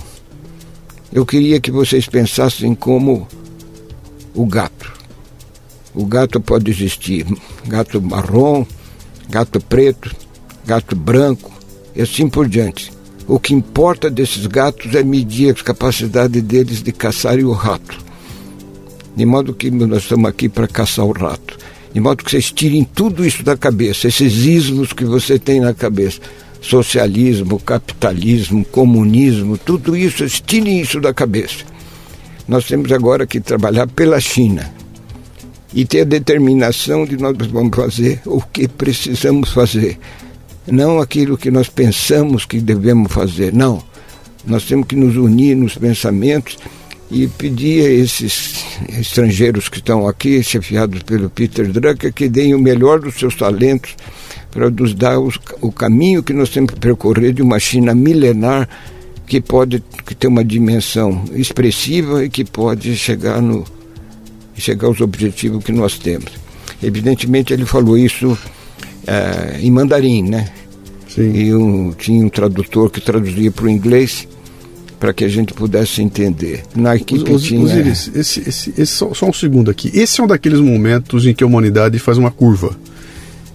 Eu queria que vocês pensassem como o gato. O gato pode existir gato marrom, gato preto, gato branco e assim por diante. O que importa desses gatos é medir a capacidade deles de caçarem o rato. De modo que nós estamos aqui para caçar o rato. De modo que vocês tirem tudo isso da cabeça, esses ismos que você tem na cabeça. Socialismo, capitalismo, comunismo, tudo isso, tirem isso da cabeça. Nós temos agora que trabalhar pela China e ter a determinação de nós vamos fazer o que precisamos fazer. Não aquilo que nós pensamos que devemos fazer, não. Nós temos que nos unir nos pensamentos e pedir a esses estrangeiros que estão aqui, chefiados pelo Peter Drucker, que deem o melhor dos seus talentos para nos dar os, o caminho que nós temos que percorrer de uma China milenar que pode que ter uma dimensão expressiva e que pode chegar no chegar aos objetivos que nós temos. Evidentemente ele falou isso eh, em mandarim, né? Sim. E um, tinha um tradutor que traduzia para o inglês para que a gente pudesse entender. Na equipe Os, tinha. Osiris, esse, esse, esse, só, só um segundo aqui. Esse é um daqueles momentos em que a humanidade faz uma curva.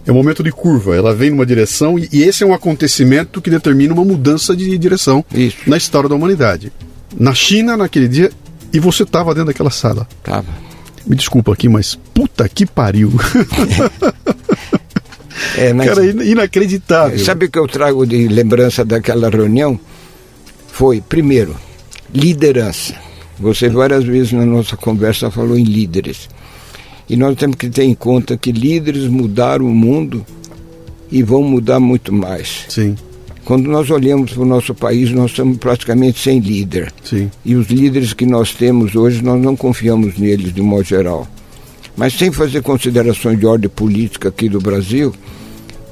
É um momento de curva. Ela vem numa direção e, e esse é um acontecimento que determina uma mudança de direção Isso. na história da humanidade. Na China, naquele dia, e você estava dentro daquela sala. Tava. Me desculpa aqui, mas puta que pariu. É, mas, Cara, in- inacreditável. Sabe o que eu trago de lembrança daquela reunião? Foi, primeiro, liderança. Você várias vezes na nossa conversa falou em líderes. E nós temos que ter em conta que líderes mudaram o mundo e vão mudar muito mais. Sim, Quando nós olhamos para o nosso país, nós estamos praticamente sem líder. sim. E os líderes que nós temos hoje, nós não confiamos neles de modo geral. Mas sem fazer considerações de ordem política aqui do Brasil,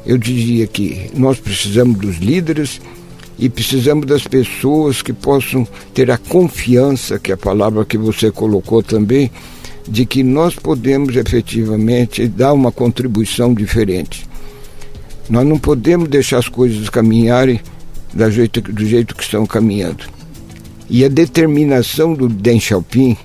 eu diria que nós precisamos dos líderes e precisamos das pessoas que possam ter a confiança, que é a palavra que você colocou também, de que nós podemos efetivamente dar uma contribuição diferente. Nós não podemos deixar as coisas caminharem da jeito, do jeito que estão caminhando. E a determinação do Deng Xiaoping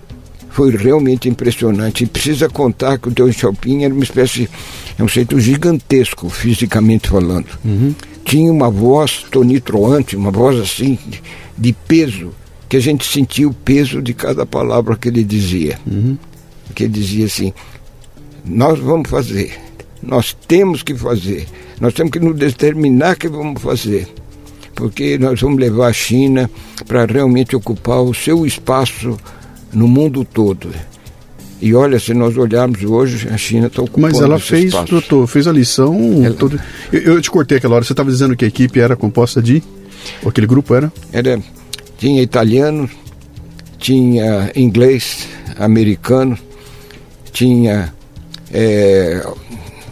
foi realmente impressionante. E precisa contar que o Deng Xiaoping era uma espécie, é um jeito gigantesco, fisicamente falando. Uhum. Tinha uma voz tonitroante, uma voz assim, de, de, peso, que a gente sentia o peso de cada palavra que ele dizia. Uhum. Que ele dizia assim: Nós vamos fazer, nós temos que fazer, nós temos que nos determinar que vamos fazer porque nós vamos levar a China para realmente ocupar o seu espaço no mundo todo. E olha, se nós olharmos hoje, a China está ocupando Mas ela fez, espaço. doutor, fez a lição. Ela... Todo... Eu, eu, te cortei aquela hora, você estava dizendo que a equipe era composta de. Ou aquele grupo era? Era. Tinha italiano, tinha inglês, americano, tinha, é,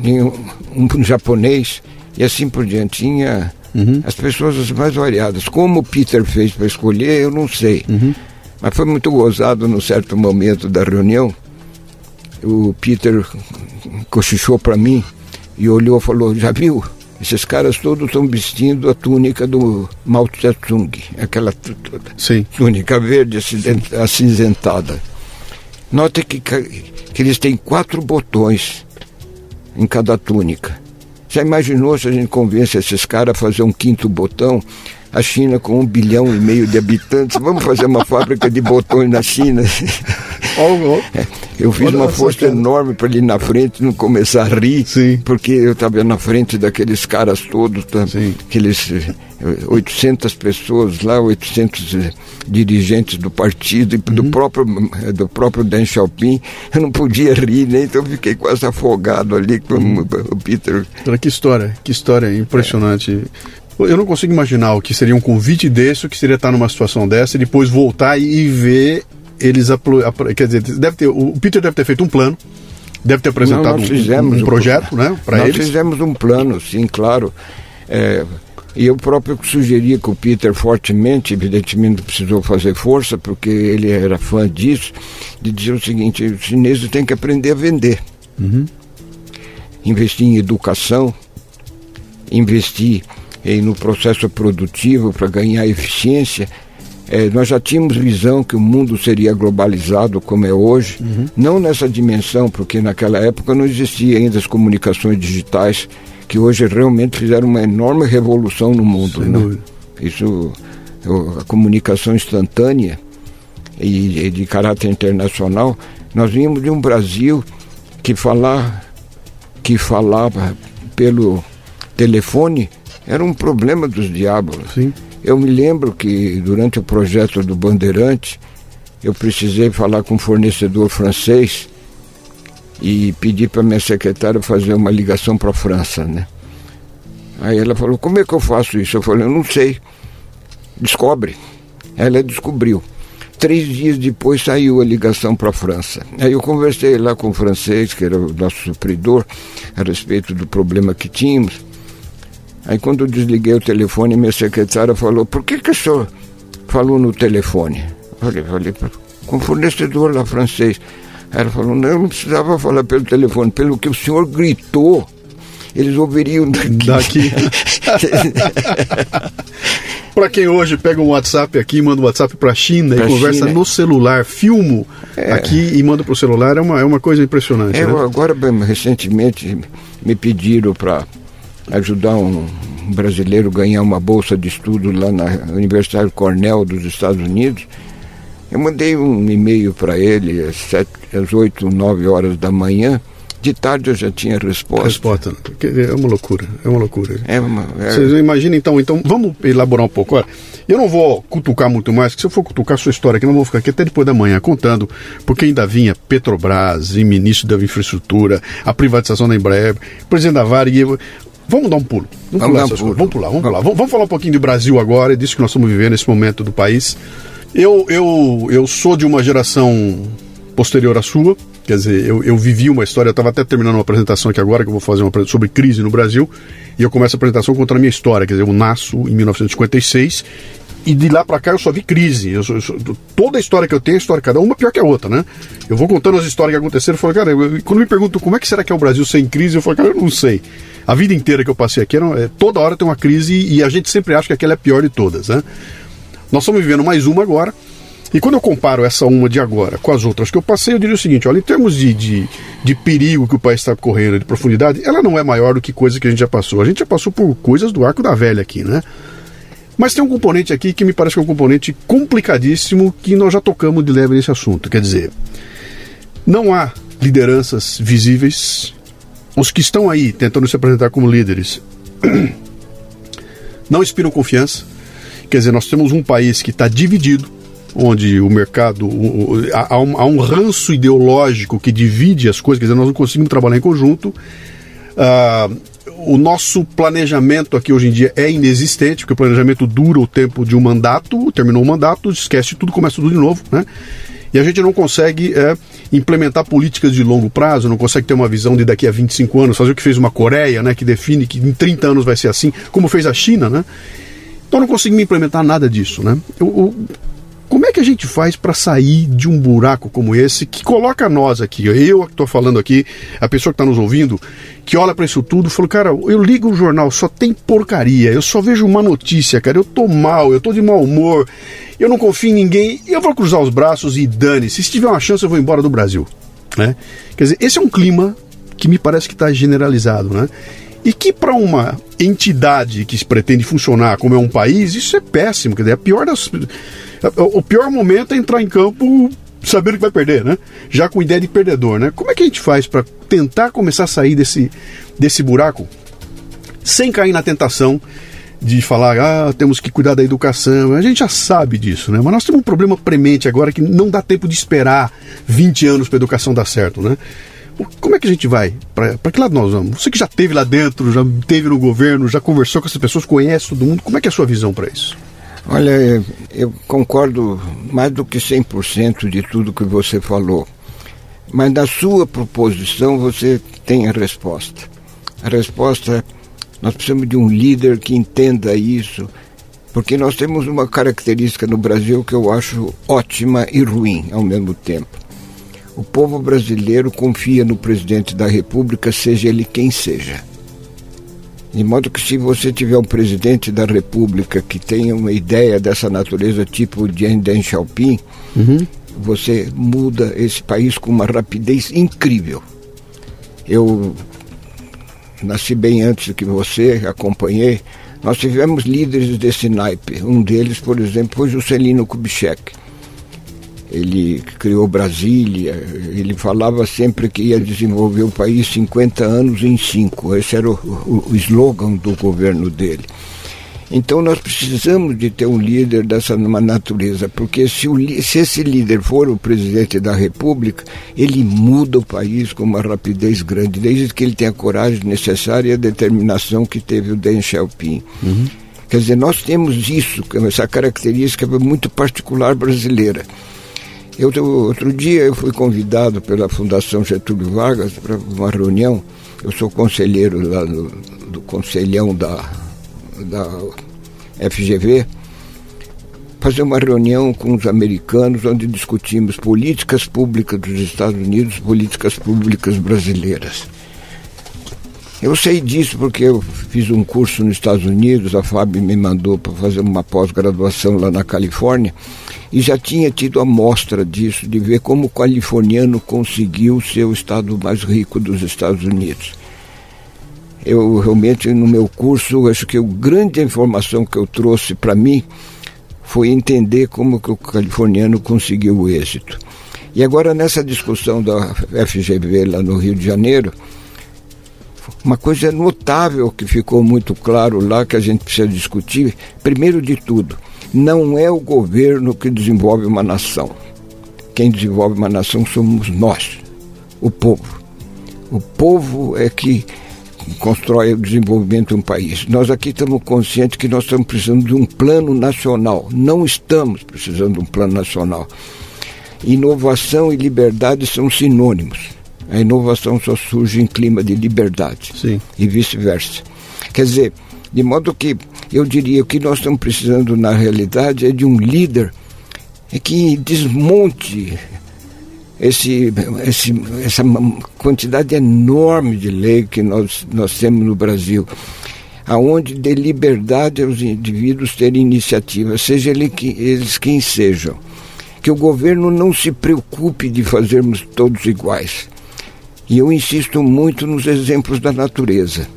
um, um japonês e assim por diante. Tinha uhum. as pessoas mais variadas. Como o Peter fez para escolher, eu não sei. Uhum. Mas foi muito gozado num certo momento da reunião. O Peter cochichou para mim e olhou e falou: Já viu? Esses caras todos estão vestindo a túnica do Mao Tse Tung, aquela túnica verde acinzentada. Note que, que eles têm quatro botões em cada túnica. Já imaginou se a gente convence esses caras a fazer um quinto botão? A China com um bilhão e meio de habitantes, vamos fazer uma fábrica de botões na China. Eu fiz uma força enorme para ele ir na frente não começar a rir, Sim. porque eu estava na frente daqueles caras todos, tá? aqueles 800 eh, pessoas lá, 800 eh, dirigentes do partido e do uhum. próprio eh, do próprio Deng Xiaoping, eu não podia rir, né? Então eu fiquei quase afogado ali com uhum. o Peter. Que história, que história impressionante. É. Eu não consigo imaginar o que seria um convite desse, o que seria estar numa situação dessa e depois voltar e ver eles quer dizer, deve ter, o Peter deve ter feito um plano, deve ter apresentado Não, um, um, projeto, um, né, para eles. Nós fizemos um plano, sim, claro. É, e eu próprio sugeria que o Peter fortemente, evidentemente precisou fazer força, porque ele era fã disso, de dizer o seguinte, os chineses têm que aprender a vender. Uhum. Investir em educação, investir em, no processo produtivo para ganhar eficiência, é, nós já tínhamos visão que o mundo seria globalizado como é hoje, uhum. não nessa dimensão, porque naquela época não existia ainda as comunicações digitais, que hoje realmente fizeram uma enorme revolução no mundo. Né? Isso, a comunicação instantânea e, e, de caráter internacional, nós vimos de um Brasil que falar que falava pelo telefone era um problema dos diabos. Sim. Eu me lembro que durante o projeto do Bandeirante, eu precisei falar com um fornecedor francês e pedi para minha secretária fazer uma ligação para a França, né? Aí ela falou: Como é que eu faço isso? Eu falei: Eu não sei. Descobre. Ela descobriu. Três dias depois saiu a ligação para a França. Aí eu conversei lá com o francês, que era o nosso supridor, a respeito do problema que tínhamos. Aí quando eu desliguei o telefone, minha secretária falou, por que que o senhor falou no telefone? Eu falei, falei com o fornecedor lá francês. Ela falou, não, não precisava falar pelo telefone, pelo que o senhor gritou, eles ouviriam daqui. Daqui. para quem hoje pega um WhatsApp aqui, manda um WhatsApp para a China pra e conversa China. no celular, filmo é. aqui e manda para o celular, é uma, é uma coisa impressionante. É, né? Agora, recentemente, me pediram para ajudar um brasileiro a ganhar uma bolsa de estudo lá na Universidade Cornell dos Estados Unidos. Eu mandei um e-mail para ele às, sete, às 8, 9 horas da manhã. De tarde eu já tinha resposta. Resposta. É uma loucura. É uma loucura. É uma, é... Vocês imaginam então, então, vamos elaborar um pouco. Olha, eu não vou cutucar muito mais, porque se eu for cutucar a sua história aqui, não vou ficar aqui até depois da manhã contando, porque ainda vinha Petrobras e ministro da Infraestrutura, a privatização da Embraer, presidente da Varig. Vamos dar um pulo. Vamos, pular, um pulo. vamos pular, vamos pular. Vamos, falar um pouquinho do Brasil agora e disso que nós estamos vivendo nesse momento do país. Eu, eu, eu sou de uma geração posterior à sua, quer dizer, eu, eu vivi uma história, eu estava até terminando uma apresentação aqui agora, que eu vou fazer uma sobre crise no Brasil, e eu começo a apresentação contando a minha história, quer dizer, eu nasço em 1956 e de lá para cá eu só vi crise. Eu, eu, toda a história que eu tenho, a história cada uma pior que a outra, né? Eu vou contando as histórias que aconteceram, eu falo, cara, eu, quando me perguntam como é que será que é o Brasil sem crise, eu falo, cara, eu não sei. A vida inteira que eu passei aqui, era, é, toda hora tem uma crise e a gente sempre acha que aquela é a pior de todas, né? Nós estamos vivendo mais uma agora. E quando eu comparo essa uma de agora com as outras que eu passei, eu diria o seguinte: olha, em termos de, de, de perigo que o país está correndo, de profundidade, ela não é maior do que coisa que a gente já passou. A gente já passou por coisas do arco da velha aqui, né? Mas tem um componente aqui que me parece que é um componente complicadíssimo que nós já tocamos de leve nesse assunto. Quer dizer, não há lideranças visíveis. Os que estão aí tentando se apresentar como líderes não inspiram confiança. Quer dizer, nós temos um país que está dividido, onde o mercado. há, um, há, um, ranço ideológico que divide as coisas, quer dizer, nós não conseguimos trabalhar em conjunto. Uh, o nosso planejamento aqui hoje em dia é inexistente, porque o planejamento dura o tempo de um mandato, terminou o mandato, esquece tudo, começa tudo de novo, né? E a gente não consegue é, implementar políticas de longo prazo, não consegue ter uma visão de daqui a 25 anos, fazer o que fez uma Coreia, né, que define que em 30 anos vai ser assim, como fez a China, né? Então não conseguimos implementar nada disso, né? Como é que a gente faz para sair de um buraco como esse que coloca nós aqui, eu que estou falando aqui, a pessoa que está nos ouvindo, que olha para isso tudo, falou, cara, eu ligo o jornal, só tem porcaria, eu só vejo uma notícia, cara, eu tô mal, eu tô de mau humor, eu não confio em ninguém, eu vou cruzar os braços e dane-se, se tiver uma chance eu vou embora do Brasil, né? Quer dizer, esse é um clima que me parece que está generalizado, né? E que para uma entidade que se pretende funcionar como é um país, isso é péssimo, quer dizer, é a pior das o pior momento é entrar em campo sabendo que vai perder, né? Já com ideia de perdedor, né? Como é que a gente faz para tentar começar a sair desse, desse buraco sem cair na tentação de falar, ah, temos que cuidar da educação. A gente já sabe disso, né? Mas nós temos um problema premente agora que não dá tempo de esperar 20 anos para a educação dar certo, né? Como é que a gente vai? Para que lado nós vamos? Você que já teve lá dentro, já teve no governo, já conversou com essas pessoas, conhece todo mundo, como é que é a sua visão para isso? Olha, eu concordo mais do que 100% de tudo que você falou. Mas na sua proposição você tem a resposta. A resposta é: nós precisamos de um líder que entenda isso, porque nós temos uma característica no Brasil que eu acho ótima e ruim ao mesmo tempo. O povo brasileiro confia no presidente da República, seja ele quem seja. De modo que se você tiver um presidente da República que tenha uma ideia dessa natureza, tipo Jiang Deng Xiaoping, uhum. você muda esse país com uma rapidez incrível. Eu nasci bem antes que você, acompanhei. Nós tivemos líderes desse naipe. Um deles, por exemplo, foi Juscelino Kubitschek ele criou Brasília, ele falava sempre que ia desenvolver o país 50 anos em 5. Esse era o, o, o slogan do governo dele. Então nós precisamos de ter um líder dessa natureza, porque se, o, se, esse líder for o presidente da República, ele muda o país com uma rapidez grande, desde que ele tenha a coragem necessária e a determinação que teve o Deng Xiaoping. Uhum. Quer dizer, nós temos isso, essa característica muito particular brasileira. Eu, outro dia eu fui convidado pela Fundação Getúlio Vargas para uma reunião. Eu sou conselheiro lá do, conselhão da, da FGV, fazer uma reunião com os americanos onde discutimos políticas públicas dos Estados Unidos, políticas públicas brasileiras. Eu sei disso porque eu fiz um curso nos Estados Unidos, a Fábio me mandou para fazer uma pós-graduação lá na Califórnia e já tinha tido amostra disso, de ver como o californiano conseguiu ser o estado mais rico dos Estados Unidos. Eu realmente, no meu curso, acho que a grande informação que eu trouxe para mim foi entender como que o californiano conseguiu o êxito. E agora, nessa discussão da FGV lá no Rio de Janeiro, uma coisa notável que ficou muito claro lá, que a gente precisa discutir, primeiro de tudo, não é o governo que desenvolve uma nação. Quem desenvolve uma nação somos nós, o povo. O povo é que constrói o desenvolvimento de um país. Nós aqui estamos conscientes que nós estamos precisando de um plano nacional. Não estamos precisando de um plano nacional. Inovação e liberdade são sinônimos. A inovação só surge em clima de liberdade Sim. e vice-versa. Quer dizer, de modo que eu diria que o que nós estamos precisando na realidade é de um líder que desmonte esse, esse, essa quantidade enorme de lei que nós, nós temos no Brasil, aonde dê liberdade aos indivíduos terem iniciativa, seja ele que, eles quem sejam. que o governo não se preocupe de fazermos todos iguais. E eu insisto muito nos exemplos da natureza.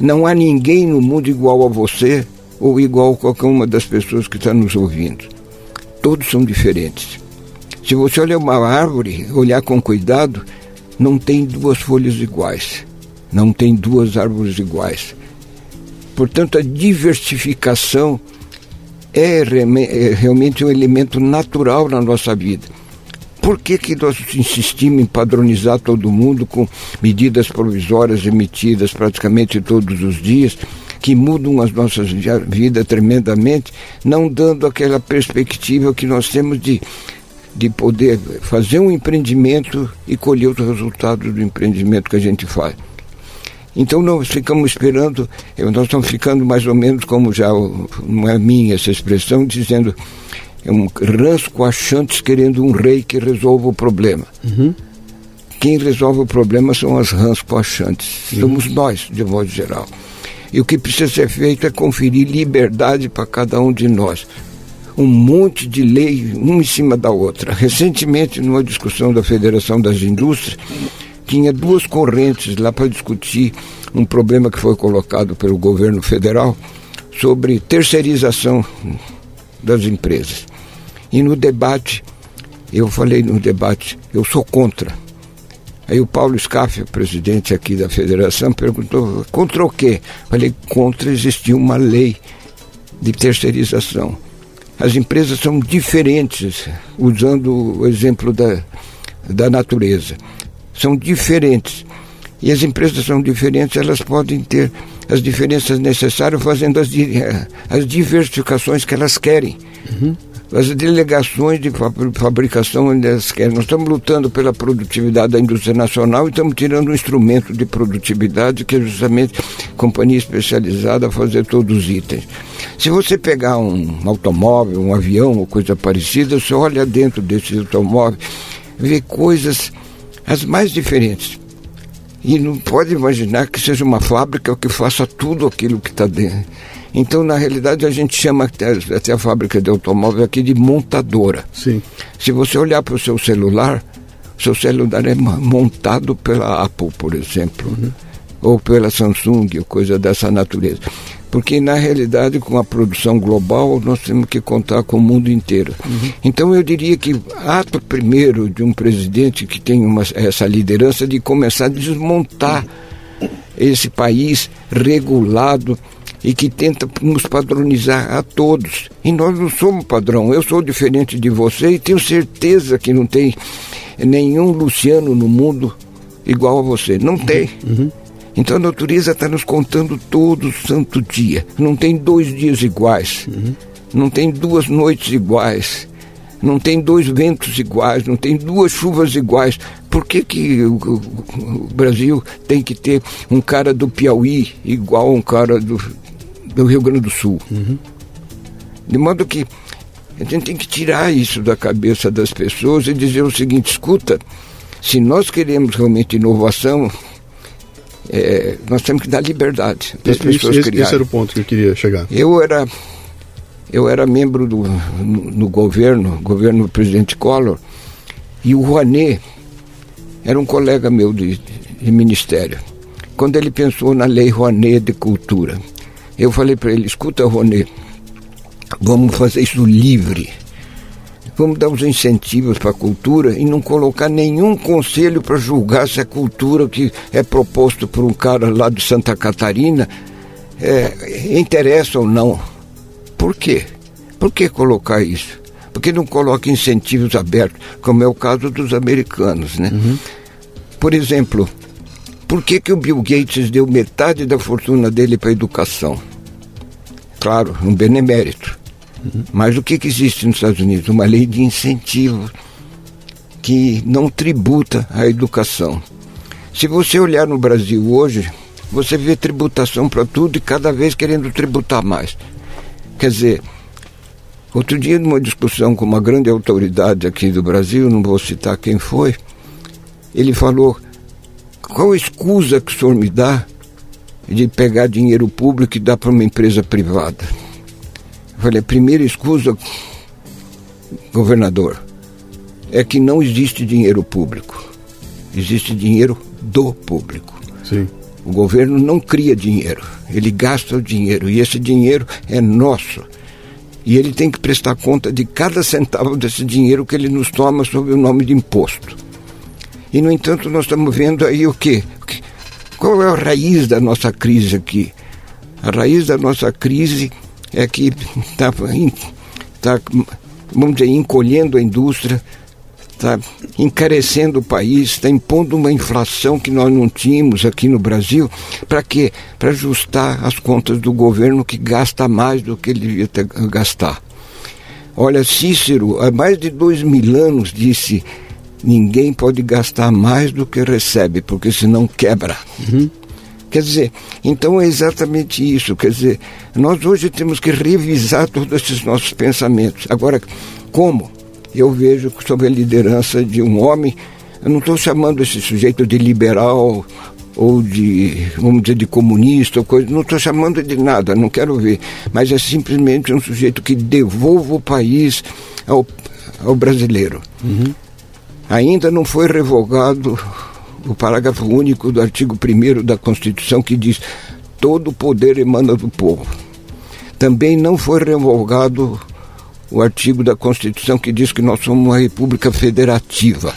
Não há ninguém no mundo igual a você ou igual a qualquer uma das pessoas que está nos ouvindo. Todos são diferentes. Se você olhar uma árvore, olhar com cuidado, não tem duas folhas iguais, não tem duas árvores iguais. Portanto, a diversificação é, é realmente um elemento natural na nossa vida. Por que, que nós insistimos em padronizar todo mundo com medidas provisórias emitidas praticamente todos os dias, que mudam as nossas vidas tremendamente, não dando aquela perspectiva que nós temos de, de poder fazer um empreendimento e colher os resultados do empreendimento que a gente faz? Então nós ficamos esperando, nós estamos ficando mais ou menos como já, não é minha essa expressão, dizendo um ranço coachantes querendo um rei que resolva o problema. Uhum. Quem resolve o problema são as rãs coachantes, uhum. somos nós, de modo geral. E o que precisa ser feito é conferir liberdade para cada um de nós. Um monte de lei, uma em cima da outra. Recentemente, numa discussão da Federação das Indústrias, tinha duas correntes lá para discutir um problema que foi colocado pelo governo federal sobre terceirização das empresas. E no debate, eu falei no debate, eu sou contra. Aí o Paulo Scaffia, presidente aqui da federação, perguntou: contra o quê? Falei: contra existir uma lei de terceirização. As empresas são diferentes, usando o exemplo da, da natureza são diferentes. E as empresas são diferentes, elas podem ter as diferenças necessárias fazendo as, as diversificações que elas querem. Uhum. As delegações de fabricação elas querem. Nós estamos lutando pela produtividade da indústria nacional e estamos tirando um instrumento de produtividade que é justamente companhia especializada a fazer todos os itens. Se você pegar um automóvel, um avião ou coisa parecida, você olha dentro desse automóvel, vê coisas as mais diferentes. E não pode imaginar que seja uma fábrica que faça tudo aquilo que está dentro. Então, na realidade, a gente chama até, até a fábrica de automóvel aqui de montadora. Sim. Se você olhar para o seu celular, seu celular é montado pela Apple, por exemplo, uhum. ou pela Samsung, ou coisa dessa natureza porque na realidade com a produção global nós temos que contar com o mundo inteiro. Uhum. Então eu diria que ato primeiro de um presidente que tem uma, essa liderança de começar a desmontar esse país regulado e que tenta nos padronizar a todos. E nós não somos padrão. Eu sou diferente de você e tenho certeza que não tem nenhum Luciano no mundo igual a você. Não tem. Uhum. Então a natureza está nos contando todo santo dia. Não tem dois dias iguais, uhum. não tem duas noites iguais, não tem dois ventos iguais, não tem duas chuvas iguais. Por que, que o, o, o Brasil tem que ter um cara do Piauí igual a um cara do, do Rio Grande do Sul? Uhum. De modo que a gente tem que tirar isso da cabeça das pessoas e dizer o seguinte: escuta, se nós queremos realmente inovação, é, nós temos que dar liberdade para as pessoas esse, criarem. Esse era o ponto que eu queria chegar. Eu era, eu era membro do no, no governo, governo do presidente Collor, e o Rouanet era um colega meu de, de ministério. Quando ele pensou na lei Rouanet de cultura, eu falei para ele, escuta Rouanet, vamos fazer isso livre Vamos dar os incentivos para a cultura e não colocar nenhum conselho para julgar se a cultura que é proposto por um cara lá de Santa Catarina é, interessa ou não. Por quê? Por que colocar isso? Porque não coloca incentivos abertos, como é o caso dos americanos, né? Uhum. Por exemplo, por que, que o Bill Gates deu metade da fortuna dele para a educação? Claro, um benemérito. Mas o que, que existe nos Estados Unidos? Uma lei de incentivo que não tributa a educação. Se você olhar no Brasil hoje, você vê tributação para tudo e cada vez querendo tributar mais. Quer dizer, outro dia, numa discussão com uma grande autoridade aqui do Brasil, não vou citar quem foi, ele falou: qual a escusa que o senhor me dá de pegar dinheiro público e dar para uma empresa privada? falei, primeira escusa, governador, é que não existe dinheiro público. Existe dinheiro do público. Sim. O governo não cria dinheiro, ele gasta o dinheiro e esse dinheiro é nosso. E ele tem que prestar conta de cada centavo desse dinheiro que ele nos toma sob o nome de imposto. E, no entanto, nós estamos vendo aí o quê? Qual é a raiz da nossa crise aqui? A raiz da nossa crise é que está, tá, vamos dizer, encolhendo a indústria, está encarecendo o país, está impondo uma inflação que nós não tínhamos aqui no Brasil. Para quê? Para ajustar as contas do governo que gasta mais do que ele devia ter, gastar. Olha, Cícero, há mais de dois mil anos, disse: ninguém pode gastar mais do que recebe, porque senão quebra. Uhum. Quer dizer, então é exatamente isso. Quer dizer, nós hoje temos que revisar todos esses nossos pensamentos. Agora, como? eu vejo que sob a liderança de um homem, eu não estou chamando esse sujeito de liberal ou de, vamos dizer, de comunista ou coisa, não estou chamando de nada, não quero ver, mas é simplesmente um sujeito que devolva o país ao, ao brasileiro. Uhum. Ainda não foi revogado o parágrafo único do artigo 1 da Constituição que diz todo o poder emana do povo. Também não foi revogado o artigo da Constituição que diz que nós somos uma república federativa.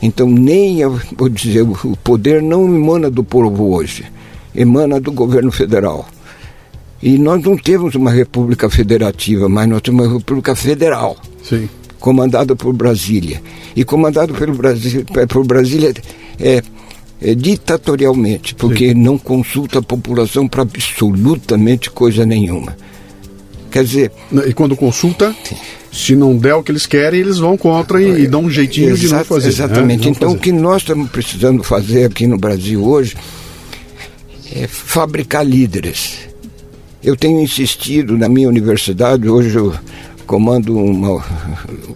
Então, nem, vou dizer, o poder não emana do povo hoje, emana do governo federal. E nós não temos uma república federativa, mas nós temos uma república federal. Sim. Comandada por Brasília. E comandado pelo Brasil, por Brasília é, é ditatorialmente, porque Sim. não consulta a população para absolutamente coisa nenhuma. Quer dizer. E quando consulta, se não der o que eles querem, eles vão contra e, e dão um jeitinho de não fazer. Exatamente. Né? então, fazer. o que nós estamos precisando fazer aqui no Brasil hoje é fabricar líderes. Eu tenho insistido na minha universidade, hoje eu comando uma,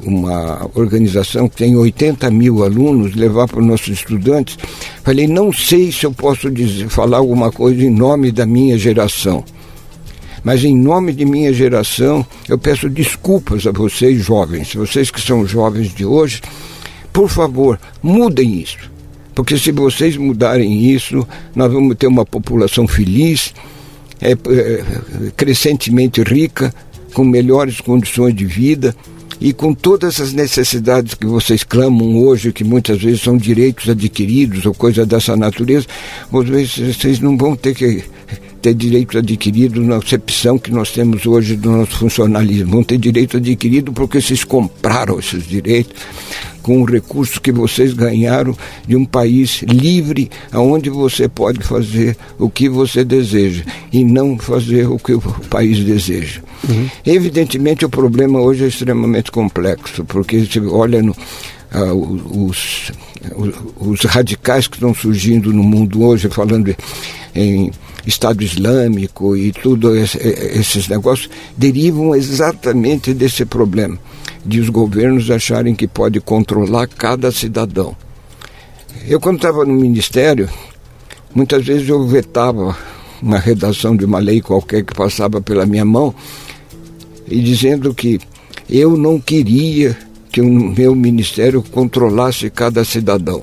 uma organização que tem 80 mil alunos, levar para os nossos estudantes. Falei, não sei se eu posso dizer, falar alguma coisa em nome da minha geração mas em nome de minha geração, eu peço desculpas a vocês jovens, vocês que são jovens de hoje, por favor, mudem isso. Porque se vocês mudarem isso, nós vamos ter uma população feliz, é, é, crescentemente rica, com melhores condições de vida e com todas as necessidades que vocês clamam hoje, que muitas vezes são direitos adquiridos ou coisa dessa natureza, vocês não vão ter que ter direito adquirido na acepção que nós temos hoje do nosso funcionalismo. Vão ter direito adquirido porque vocês compraram esses direitos com o recurso que vocês ganharam de um país livre, onde você pode fazer o que você deseja e não fazer o que o país deseja. Uhum. Evidentemente, o problema hoje é extremamente complexo, porque se olha no, ah, os, os, radicais que estão surgindo no mundo hoje, falando em Estado Islâmico e tudo esse, esses negócios, derivam exatamente desse problema, de os governos acharem que pode controlar cada cidadão. Eu, quando estava no ministério, muitas vezes eu vetava uma redação de uma lei qualquer que passava pela minha mão e dizendo que eu não queria que o meu ministério controlasse cada cidadão.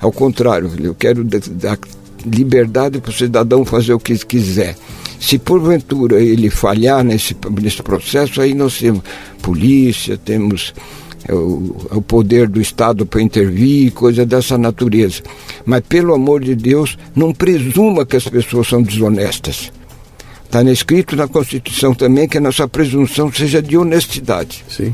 Ao contrário, eu quero dar liberdade para o cidadão fazer o que quiser. Se porventura ele falhar nesse, nesse processo, aí nós temos polícia, temos é, o, é o poder do Estado para intervir, coisa dessa natureza. Mas, pelo amor de Deus, não presuma que as pessoas são desonestas. Está escrito na Constituição também que a nossa presunção seja de honestidade. Sim.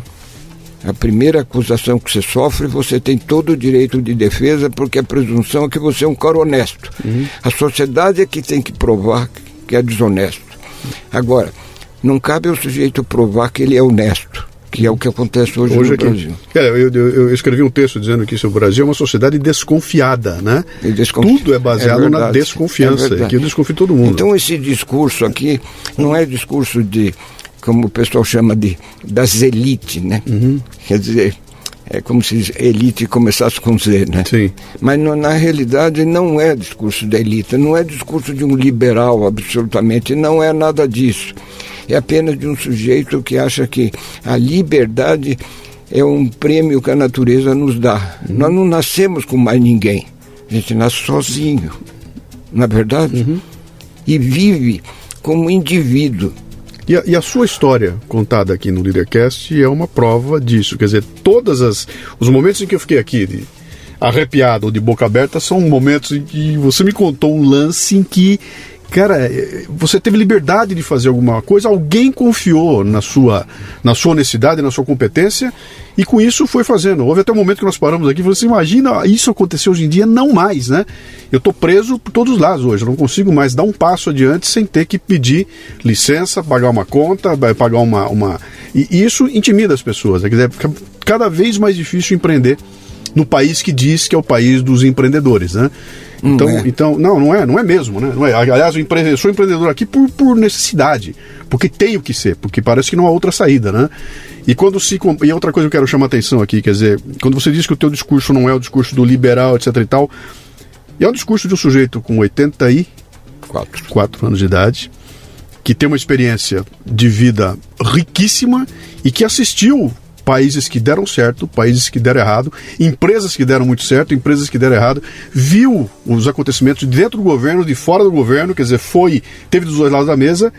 A primeira acusação que você sofre, você tem todo o direito de defesa, porque a presunção é que você é um cara honesto. Uhum. A sociedade é que tem que provar que é desonesto. Agora, não cabe ao sujeito provar que ele é honesto que é o que acontece hoje, hoje no aqui, Brasil. Cara, eu, eu, eu, escrevi um texto dizendo que o Brasil é uma sociedade desconfiada, né? Desconfi... Tudo é baseado é na desconfiança, é que eu desconfio todo mundo. Então esse discurso aqui não é discurso de como o pessoal chama de das elites, né? Uhum. Quer dizer, é como se elite começasse com Z, né? Sim. Mas no, na realidade não é discurso da elite, não é discurso de um liberal absolutamente, não é nada disso. é apenas de um sujeito que acha que a liberdade é um prêmio que a natureza nos dá. Uhum. Nós não nascemos com mais ninguém. A gente nasce sozinho, na é verdade? Uhum. E vive como indivíduo. E a, e a, sua história contada aqui no Leadercast é uma prova disso. Quer dizer, todos os momentos em que eu fiquei aqui de, arrepiado ou de boca aberta são momentos em que você me contou um lance em que cara, é, você teve liberdade de fazer alguma coisa, alguém confiou na sua, na sua honestidade, na sua competência, e com isso foi fazendo. Houve até um momento que nós paramos aqui e falamos assim, imagina isso acontecer hoje em dia, não mais, né? Eu estou preso por todos os lados hoje, eu não consigo mais dar um passo adiante sem ter que pedir licença, pagar uma conta, pagar uma... uma... E isso intimida as pessoas, né? dizer, fica cada vez mais difícil empreender no país que diz que é o país dos empreendedores, né? Então, não é. então, não, não é, não é mesmo, né? Não é. Aliás, eu, empre... eu sou empreendedor aqui por, por necessidade, porque tenho que ser, porque parece que não há outra saída, né? E quando se e outra coisa que eu quero chamar a atenção aqui, quer dizer, quando você diz que o teu discurso não é o discurso do liberal, etc e tal, é um discurso de um sujeito com 84 Quatro anos de idade, que tem uma experiência de vida riquíssima e que assistiu países que deram certo, países que deram errado, empresas que deram muito certo, empresas que deram errado, viu os acontecimentos dentro do governo, de fora do governo, quer dizer, foi, teve dos dois lados da mesa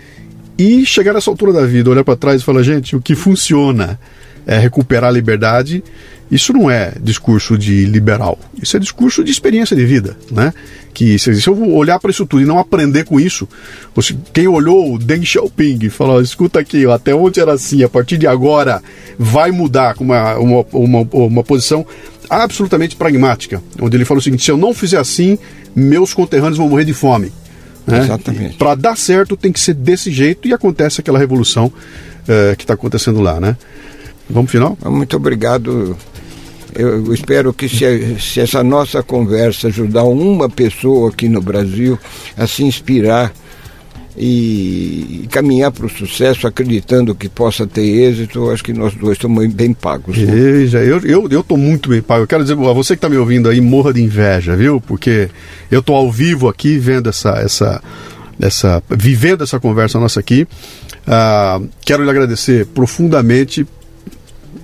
e chegar nessa altura da vida, olhar para trás e falar, gente, o que funciona é recuperar a liberdade isso não é discurso de liberal, isso é discurso de experiência de vida, né? Que se eu olhar para isso tudo e não aprender com isso, você, quem olhou o Deng Xiaoping e falou, escuta aqui, até onde era assim, a partir de agora vai mudar com uma, uma, uma, uma posição absolutamente pragmática, onde ele falou o seguinte, se eu não fizer assim, meus conterrâneos vão morrer de fome. Né? Exatamente. Para dar certo tem que ser desse jeito e acontece aquela revolução uh, que está acontecendo lá, né? Vamos final? Muito obrigado eu espero que se, se essa nossa conversa ajudar uma pessoa aqui no Brasil a se inspirar e caminhar para o sucesso acreditando que possa ter êxito, acho que nós dois estamos bem pagos. Né? Eu estou eu, eu muito bem pago. Eu quero dizer a você que está me ouvindo aí, morra de inveja, viu? Porque eu estou ao vivo aqui vendo essa, essa, essa, vivendo essa conversa nossa aqui. Uh, quero lhe agradecer profundamente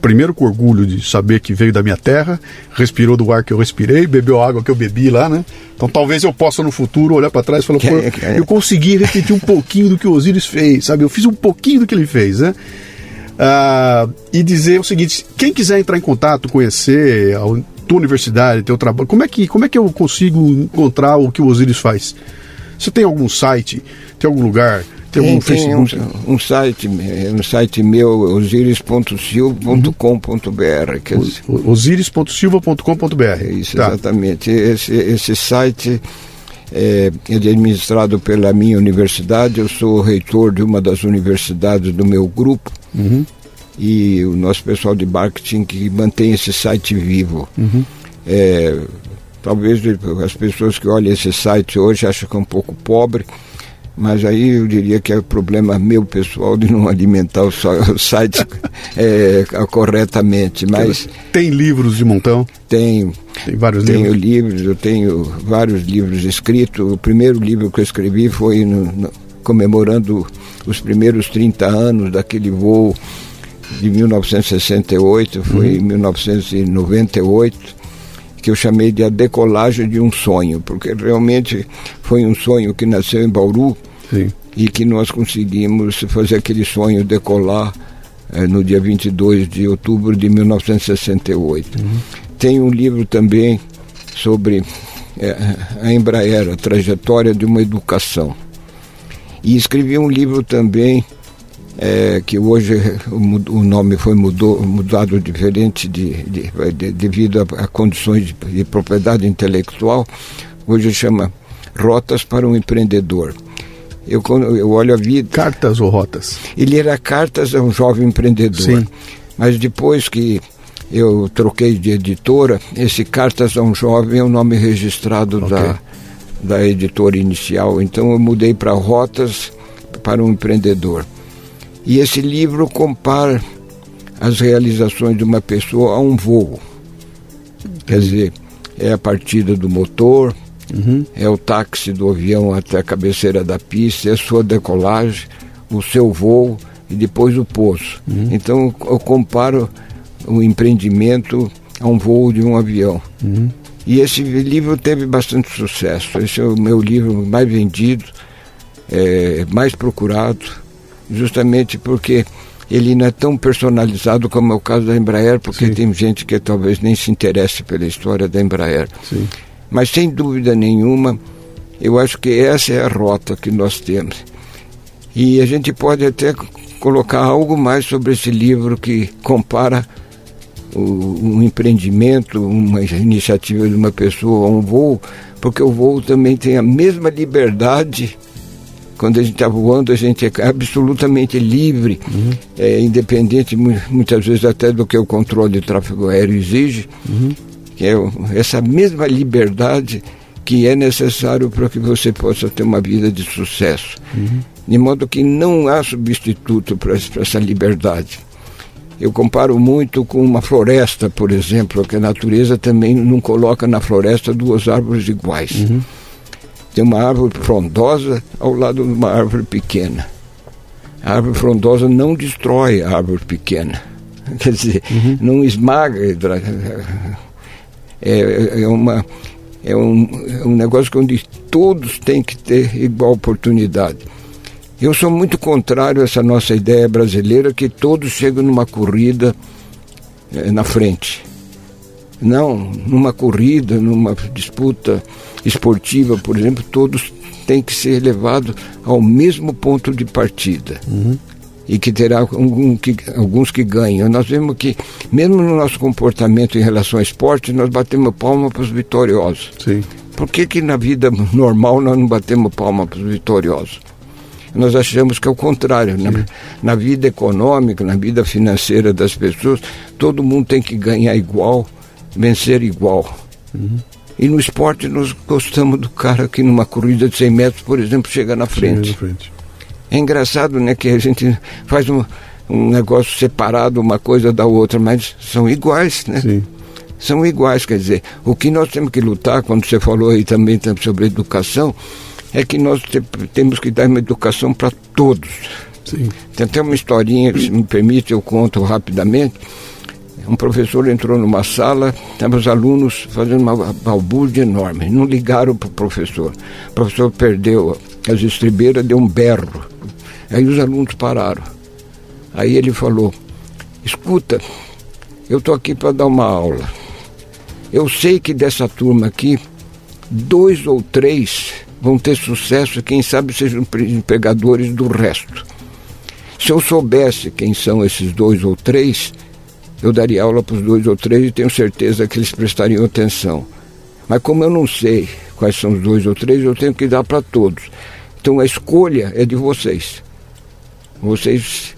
primeiro com orgulho de saber que veio da minha terra, respirou do ar que eu respirei, bebeu a água que eu bebi lá, né? Então talvez eu possa no futuro olhar para trás e falar, pô, eu consegui repetir um pouquinho do que o Osiris fez, sabe? Eu fiz um pouquinho do que ele fez, né? Ah, e dizer o seguinte: quem quiser entrar em contato, conhecer a tua universidade, teu trabalho, como é que, como é que eu consigo encontrar o que o Osiris faz? Você tem algum site, tem algum lugar? Tem, tem, um, um, um, site, um site meu, osiris.silva.com.br. Osiris.silva.com.br. Isso, tá. exatamente. Esse, esse site é, é administrado pela minha universidade, eu sou reitor de uma das universidades do meu grupo. Uhum. E o nosso pessoal de marketing que mantém esse site vivo. Uhum. É, talvez as pessoas que olham esse site hoje acham que é um pouco pobre, mas aí eu diria que é problema meu pessoal de não alimentar o, site é, corretamente. Mas tem livros de montão? Tenho. Tem vários tenho livros? livros, eu tenho vários livros escritos. O primeiro livro que eu escrevi foi no, no, comemorando os primeiros 30 anos daquele voo de 1968, foi uhum. em 1998 que eu chamei de a decolagem de um sonho, porque realmente foi um sonho que nasceu em Bauru Sim. e que nós conseguimos fazer aquele sonho decolar eh, no dia 22 de outubro de 1968. Uhum. Tem um livro também sobre eh, a Embraer, a trajetória de uma educação. E escrevi um livro também é, que hoje o, o, nome foi mudou, mudado diferente de, de, de, devido a, a condições de, de, propriedade intelectual, hoje chama Rotas para um Empreendedor. Eu, eu olho a vida. Cartas ou rotas? Ele era cartas a um jovem empreendedor. Sim. Mas depois que eu troquei de editora, esse Cartas a um Jovem é o nome registrado okay. da, da editora inicial. Então eu mudei para Rotas para um Empreendedor. E esse livro compara as realizações de uma pessoa a um voo. Quer dizer, é a partida do motor, uhum. é o táxi do avião até a cabeceira da pista, é a sua decolagem, o seu voo e depois o pouso. Uhum. Então eu comparo o empreendimento a um voo de um avião. Uhum. E esse livro teve bastante sucesso. Esse é o meu livro mais vendido, é, mais procurado, justamente porque ele não é tão personalizado como é o caso da Embraer, porque Sim. tem gente que talvez nem se interesse pela história da Embraer. Sim. Mas sem dúvida nenhuma, eu acho que essa é a rota que nós temos. E a gente pode até colocar algo mais sobre esse livro que compara o, um empreendimento, uma iniciativa de uma pessoa, um voo, porque o voo também tem a mesma liberdade quando a gente está voando, a gente é absolutamente livre, uhum. é, independente muitas vezes até do que o controle de tráfego aéreo exige, uhum. que é essa mesma liberdade que é necessário para que você possa ter uma vida de sucesso. Uhum. De modo que não há substituto para essa liberdade. Eu comparo muito com uma floresta, por exemplo, que a natureza também não coloca na floresta duas árvores iguais. Uhum. Tem uma árvore frondosa ao lado de uma árvore pequena. A árvore frondosa não destrói a árvore pequena. Quer dizer, uhum. não esmaga. É, é, uma, é, um, é um negócio onde todos têm que ter igual oportunidade. Eu sou muito contrário a essa nossa ideia brasileira que todos chegam numa corrida é, na frente. Não, numa corrida, numa disputa esportiva, por exemplo, todos têm que ser levados ao mesmo ponto de partida. Uhum. E que terá algum, que, alguns que ganham. Nós vemos que, mesmo no nosso comportamento em relação ao esporte, nós batemos palma para os vitoriosos. Sim. Por que, que na vida normal nós não batemos palma para os vitoriosos? Nós achamos que é o contrário. Na, na, vida econômica, na vida financeira das pessoas, todo mundo tem que ganhar igual vencer igual. Uhum. E no esporte nós gostamos do cara que numa corrida de 100 metros, por exemplo, chega na frente. Chega frente. É engraçado, né, que a gente faz um, um negócio separado uma coisa da outra, mas são iguais, né? Sim. São iguais, quer dizer, o que nós temos que lutar, quando você falou aí também sobre educação, é que nós te, temos que dar uma educação para todos. Sim. Tem até uma historinha que, se me permite, eu conto rapidamente um professor entrou numa sala, estavam os alunos fazendo uma balbúrdia enorme. Não ligaram para o professor. O professor perdeu as estribeiras, deu um berro. Aí os alunos pararam. Aí ele falou: Escuta, eu estou aqui para dar uma aula. Eu sei que dessa turma aqui, dois ou três vão ter sucesso e quem sabe sejam empregadores do resto. Se eu soubesse quem são esses dois ou três, eu daria aula para os dois ou três e tenho certeza que eles prestariam atenção. Mas como eu não sei quais são os dois ou três, eu tenho que dar para todos. Então a escolha é de vocês. Vocês.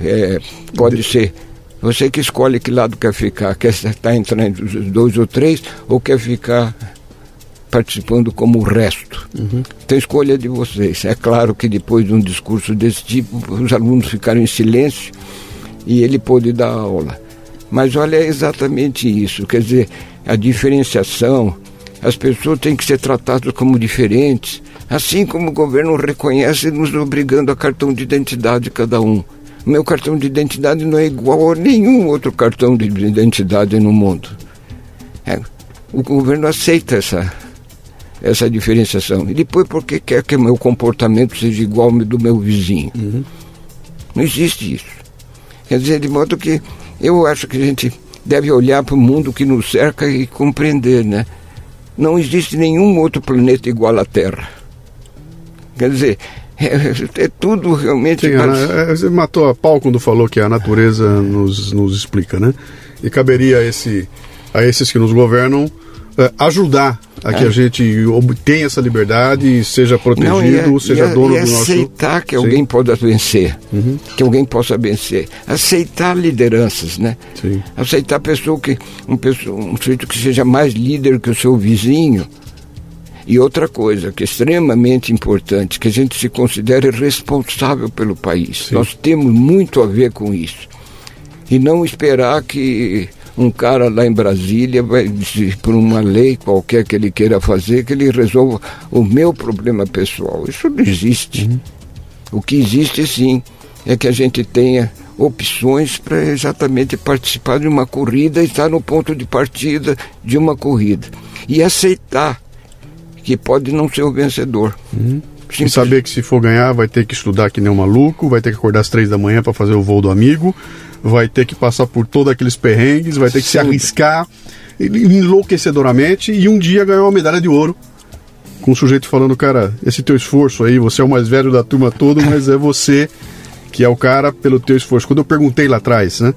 É, pode ser. Você que escolhe que lado quer ficar. Quer estar entrando os dois ou três ou quer ficar participando como o resto. Uhum. Então a escolha é de vocês. É claro que depois de um discurso desse tipo, os alunos ficaram em silêncio e ele pôde dar aula. Mas olha, é exatamente isso, quer dizer, a diferenciação, as pessoas têm que ser tratadas como diferentes, assim como o governo reconhece nos obrigando a cartão de identidade cada um. Meu cartão de identidade não é igual a nenhum outro cartão de identidade no mundo. É, o governo aceita essa, essa diferenciação. E depois, por que quer que meu comportamento seja igual ao do meu vizinho? Uhum. Não existe isso. Quer dizer, de modo que eu acho que a gente deve olhar para o mundo que nos cerca e compreender, né? Não existe nenhum outro planeta igual à Terra. Quer dizer, é, é tudo realmente. Sim, é, você matou a pau quando falou que a natureza nos, nos explica, né? E caberia a, esse, a esses que nos governam é, ajudar a que é. a gente obtenha essa liberdade, seja protegido, Não, é, seja dono e do nosso. Aceitar que Sim. alguém possa vencer, uhum. que alguém possa vencer. Aceitar lideranças, né? Sim. Aceitar pessoa que, um, pessoa, um sujeito que seja mais líder que o seu vizinho. E outra coisa que é extremamente importante, que a gente se considere responsável pelo país. Sim. Nós temos muito a ver com isso. E não esperar que um cara lá em Brasília vai por uma lei qualquer que ele queira fazer que ele resolva o meu problema pessoal. Isso não existe. Uhum. O que existe sim é que a gente tenha opções para exatamente participar de uma corrida e estar no ponto de partida de uma corrida. E aceitar que pode não ser o vencedor. Uhum. E saber que se for ganhar vai ter que estudar que nem um maluco, vai ter que acordar às três da manhã para fazer o voo do amigo, vai ter que passar por todos aqueles perrengues, vai ter que Sim. se arriscar enlouquecedoramente e um dia ganhar uma medalha de ouro com o sujeito falando, cara, esse teu esforço aí, você é o mais velho da turma toda, mas é você que é o cara pelo teu esforço. Quando eu perguntei lá atrás, né?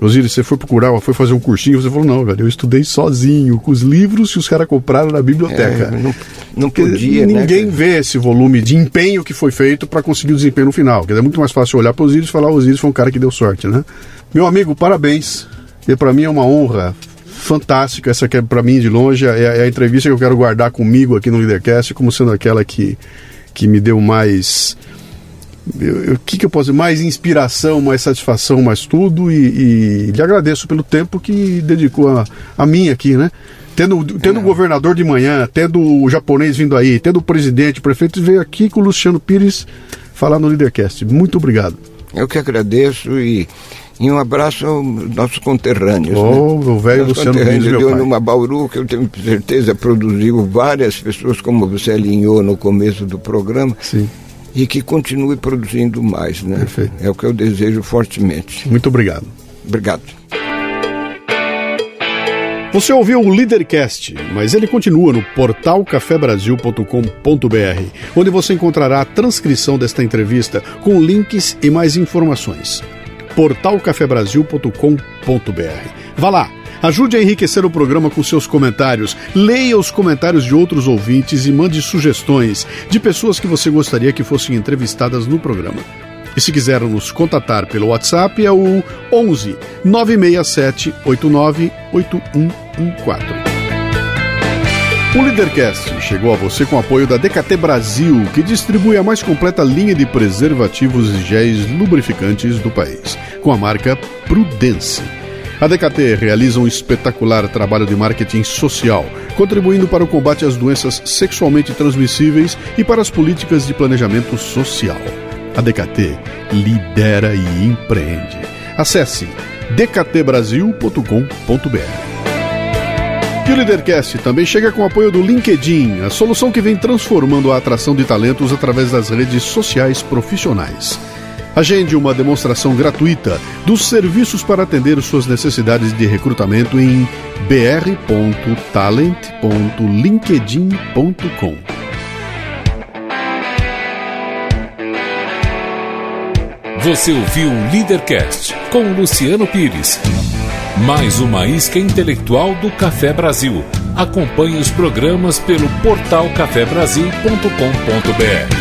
Osiris, você foi procurar, foi fazer um cursinho, você falou, não, velho, eu estudei sozinho, com os livros que os caras compraram na biblioteca. É, não, não podia, né, Ninguém né, vê esse volume de empenho que foi feito para conseguir o desempenho no final. Quer dizer, é muito mais fácil olhar para Osiris e falar, Osiris foi um cara que deu sorte, né? Meu amigo, parabéns. E para mim é uma honra fantástica. Essa que é para mim de longe é, é, a entrevista que eu quero guardar comigo aqui no Leadercast como sendo aquela que, que me deu mais o que, que eu posso dizer? Mais inspiração, mais satisfação, mais tudo. E, e lhe agradeço pelo tempo que dedicou a, a mim aqui, né? Tendo, tendo o é. governador de manhã, tendo o japonês vindo aí, tendo o presidente, o prefeito veio aqui com o Luciano Pires falar no Leadercast. Muito obrigado. Eu que agradeço e, e um abraço aos nossos conterrâneos. Oh, né? o velho Luciano Pires, meu pai. numa Bauru, que eu tenho certeza produziu várias pessoas, como você alinhou no começo do programa. Sim e que continue produzindo mais. Né? Perfeito. É o que eu desejo fortemente. Muito obrigado. Obrigado. Você ouviu o Leadercast, mas ele continua no portal cafebrasil.com.br, onde você encontrará a transcrição desta entrevista com links e mais informações. portalcafebrasil.com.br. Vá lá Ajude a enriquecer o programa com seus comentários. Leia os comentários de outros ouvintes e mande sugestões de pessoas que você gostaria que fossem entrevistadas no programa. E se quiser nos contatar pelo WhatsApp é o 11 967 89 8114. O Leadercast chegou a você com apoio da DKT Brasil, que distribui a mais completa linha de preservativos e géis lubrificantes do país, com a marca Prudence. A DKT realiza um espetacular trabalho de marketing social, contribuindo para o combate às doenças sexualmente transmissíveis e para as políticas de planejamento social. A DKT lidera e empreende. Acesse dktbrasil.com.br. E o Leadercast também chega com o apoio do LinkedIn, a solução que vem transformando a atração de talentos através das redes sociais profissionais. Agende uma demonstração gratuita dos serviços para atender suas necessidades de recrutamento em br.talent.linkedin.com. Você ouviu o Leadercast com Luciano Pires. Mais uma isca intelectual do Café Brasil. Acompanhe os programas pelo portal cafebrasil.com.br.